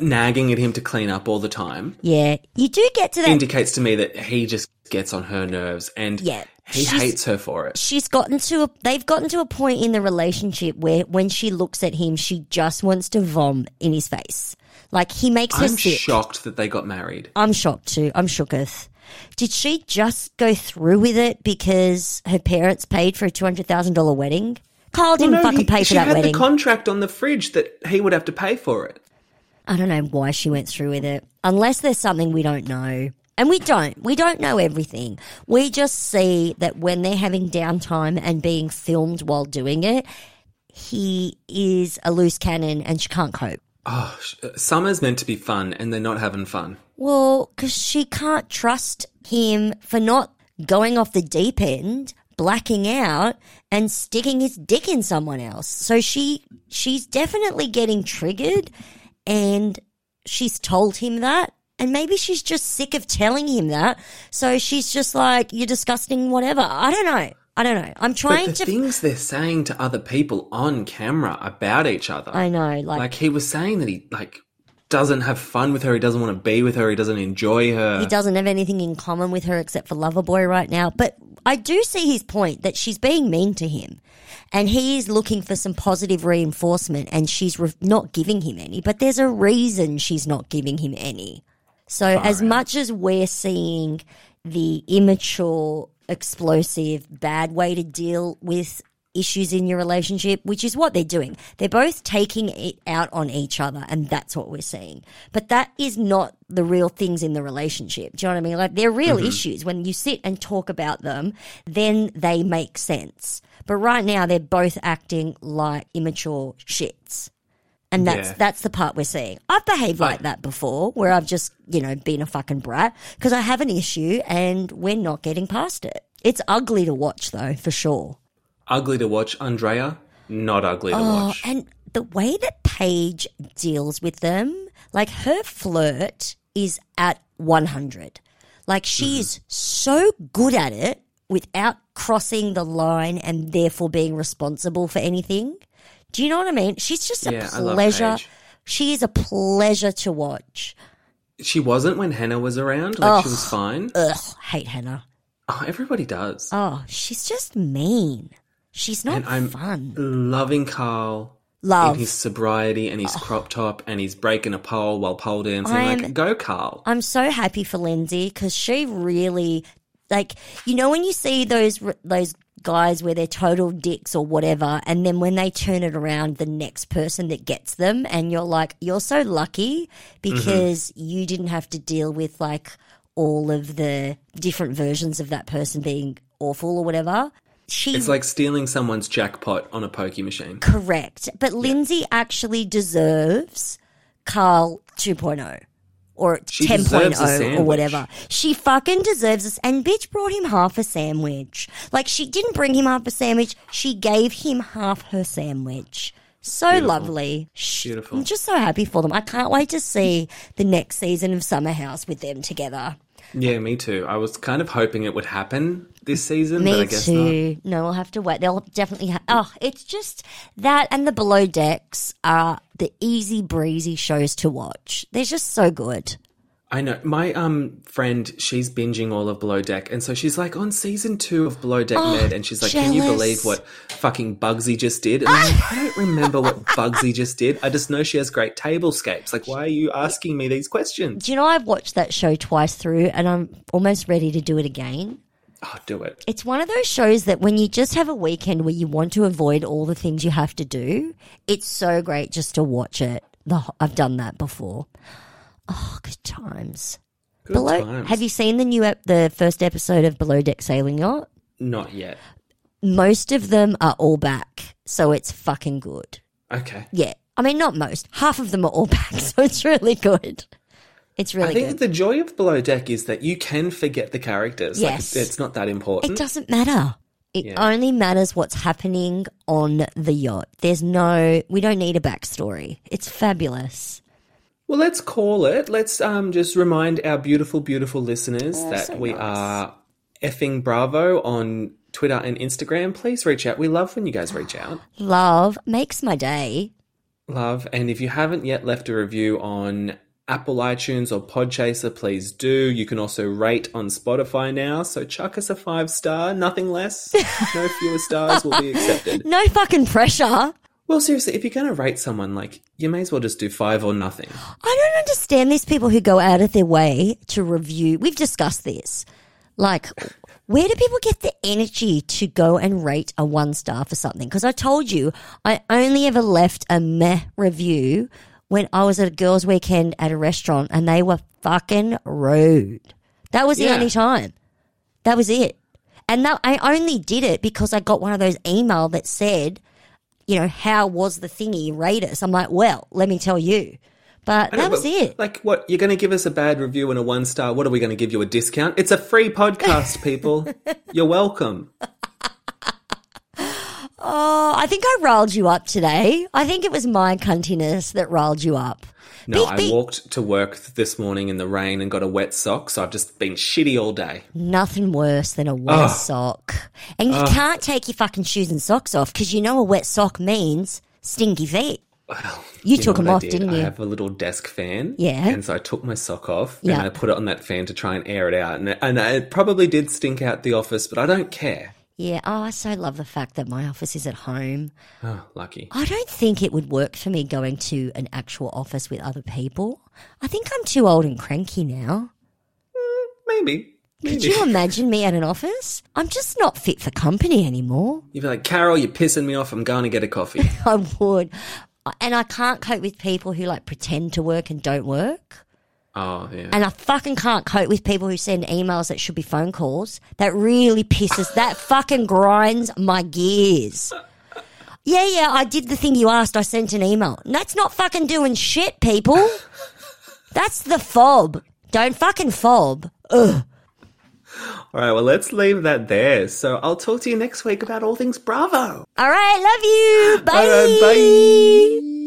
nagging at him to clean up all the time Yeah, you do get to that. indicates to me that he just gets on her nerves and Yeah, he hates her for it. She's gotten to a, they've gotten to a point in the relationship where when she looks at him, she just wants to vom in his face. Like he makes her I'm sick. shocked that they got married. I'm shocked too. I'm shooketh. Did she just go through with it because her parents paid for a two hundred thousand dollar wedding? Carl didn't No, fucking he- pay for she that had wedding. the contract on the fridge that he would have to pay for it. I don't know why she went through with it. Unless there's something we don't know. And we don't. We don't know everything. We just see that when they're having downtime and being filmed while doing it, he is a loose cannon and she can't cope. Oh, summer's meant to be fun, and they're not having fun. Well, because she can't trust him for not going off the deep end, blacking out, and sticking his dick in someone else. So she she's definitely getting triggered, and she's told him that. And maybe she's just sick of telling him that. So she's just like, you're disgusting, whatever. I don't know. I don't know. I'm trying But the to. things they're saying to other people on camera about each other. I know. Like, like he was saying that he like doesn't have fun with her. He doesn't want to be with her. He doesn't enjoy her. he doesn't have anything in common with her except for Loverboy right now. But I do see his point that she's being mean to him. And he is looking for some positive reinforcement and she's re- not giving him any. But there's a reason she's not giving him any. So, as much as we're seeing the immature, explosive, bad way to deal with issues in your relationship, which is what they're doing. They're both taking it out on each other, and that's what we're seeing. But that is not the real things in the relationship. Do you know what I mean? Like, they're real mm-hmm. issues. When you sit and talk about them, then they make sense. But right now, they're both acting like immature shits. And that's Yeah. that's the part we're seeing. I've behaved like that before, where I've just you know been a fucking brat because I have an issue and we're not getting past it. It's ugly to watch though, for sure. ugly to watch. Andrea, not ugly to Oh, watch. and the way that Paige deals with them, like her flirt is at one hundred. Like she mm-hmm. is so good at it without crossing the line and therefore being responsible for anything. Do you know what I mean? She's just a Yeah, pleasure. Paige. She is a pleasure to watch. She wasn't when Hannah was around. Like she was fine. Ugh, hate Hannah. Oh, everybody does. Oh, she's just mean. She's not and I'm fun. loving Carl. Love. In his sobriety and his crop top and he's breaking a pole while pole dancing. I'm- like, go, Carl. I'm so happy for Lindsay because she really like you know when you see those those guys where they're total dicks or whatever, and then when they turn it around, the next person that gets them, and you're like, you're so lucky mm-hmm. because you didn't have to deal with like all of the different versions of that person being awful or whatever. She It's like stealing someone's jackpot on a pokey machine. Correct. But Lindsay actually deserves Carl 2.0 or She deserves a 10.0 or whatever. She fucking deserves this. And bitch brought him half a sandwich. Like she didn't bring him half a sandwich. She gave him half her sandwich. So lovely. Beautiful. I'm just so happy for them. I can't wait to see the next season of Summer House with them together. Yeah, me too. I was kind of hoping it would happen this season, Me but I guess not. too. No, we'll have to wait. They'll definitely have. Oh, it's just that and the below decks are the easy breezy shows to watch. They're just so good. I know. My um friend, she's binging all of Below Deck, and so she's like on season two of Below Deck Med, and she's like, "Can you Oh, believe what fucking Bugsy just did?" And I'm like, I don't remember what Bugsy just did. I just know she has great tablescapes. Like, why are you asking me these questions? Do you know I've watched that show twice through, and I'm almost ready to do it again. Oh, do it. It's one of those shows that when you just have a weekend where you want to avoid all the things you have to do, it's so great just to watch it. The, I've done that before. Oh, good times. Good Below, times. have you seen the new ep- the first episode of Below Deck Sailing Yacht? Not yet. most of them are all back, so it's fucking good. Okay. Yeah, I mean not most, half of them are all back, so it's really good. It's really. I think good. the joy of Below Deck is that you can forget the characters. Yes. Like, it's not that important. It doesn't matter. It Yeah. only matters what's happening on the yacht. There's no, we don't need a backstory. It's fabulous. Well, let's call it. Let's um, just remind our beautiful, beautiful listeners that so we nice. are effing bravo on Twitter and Instagram. Please reach out. We love when you guys reach out. Love makes my day. Love. And if you haven't yet left a review on Apple iTunes or Podchaser, please do. You can also rate on Spotify now. So chuck us a five star, nothing less. No fewer stars will be accepted. No fucking pressure. Well, seriously, if you're going to rate someone, like, you may as well just do five or nothing. I don't understand these people who go out of their way to review. We've discussed this. Like, where do people get the energy to go and rate a one star for something? Because I told you, I only ever left a meh review when I was at a girls' weekend at a restaurant and they were fucking rude. That was the Yeah. only time. That was it. And that, I only did it because I got one of those email that said, you know, how was the thingy? Rate us. I'm like, well, let me tell you. But I know, that was but, it. Like, what? You're going to give us a bad review and a one star. What are we going to give you a discount? It's a free podcast, people. You're welcome. Oh, I think I riled you up today. I think it was my cuntiness that riled you up. No, Be- I be- walked to work this morning in the rain and got a wet sock, so I've just been shitty all day. Nothing worse than a wet sock. And you can't take your fucking shoes and socks off because you know a wet sock means stinky feet. Well, You took them off, did? didn't I have a little desk fan. Yeah. And so I took my sock off and I put it on that fan to try and air it out. And, and it probably did stink out the office, but I don't care. Yeah, oh, I so love the fact that my office is at home. Oh, lucky. I don't think it would work for me going to an actual office with other people. I think I'm too old and cranky now. Maybe. Maybe. Could you imagine me at an office? I'm just not fit for company anymore. You'd be like, Carol, you're pissing me off. I'm going to get a coffee. I would. And I can't cope with people who like pretend to work and don't work. Oh, yeah. And I fucking can't cope with people who send emails that should be phone calls. That really pisses, that fucking grinds my gears. Yeah, yeah, I did the thing you asked. I sent an email. And that's not fucking doing shit, people. That's the fob. Don't fucking fob. Ugh. All right, well, let's leave that there. So I'll talk to you next week about all things Bravo. All right, love you. Bye. All right, bye.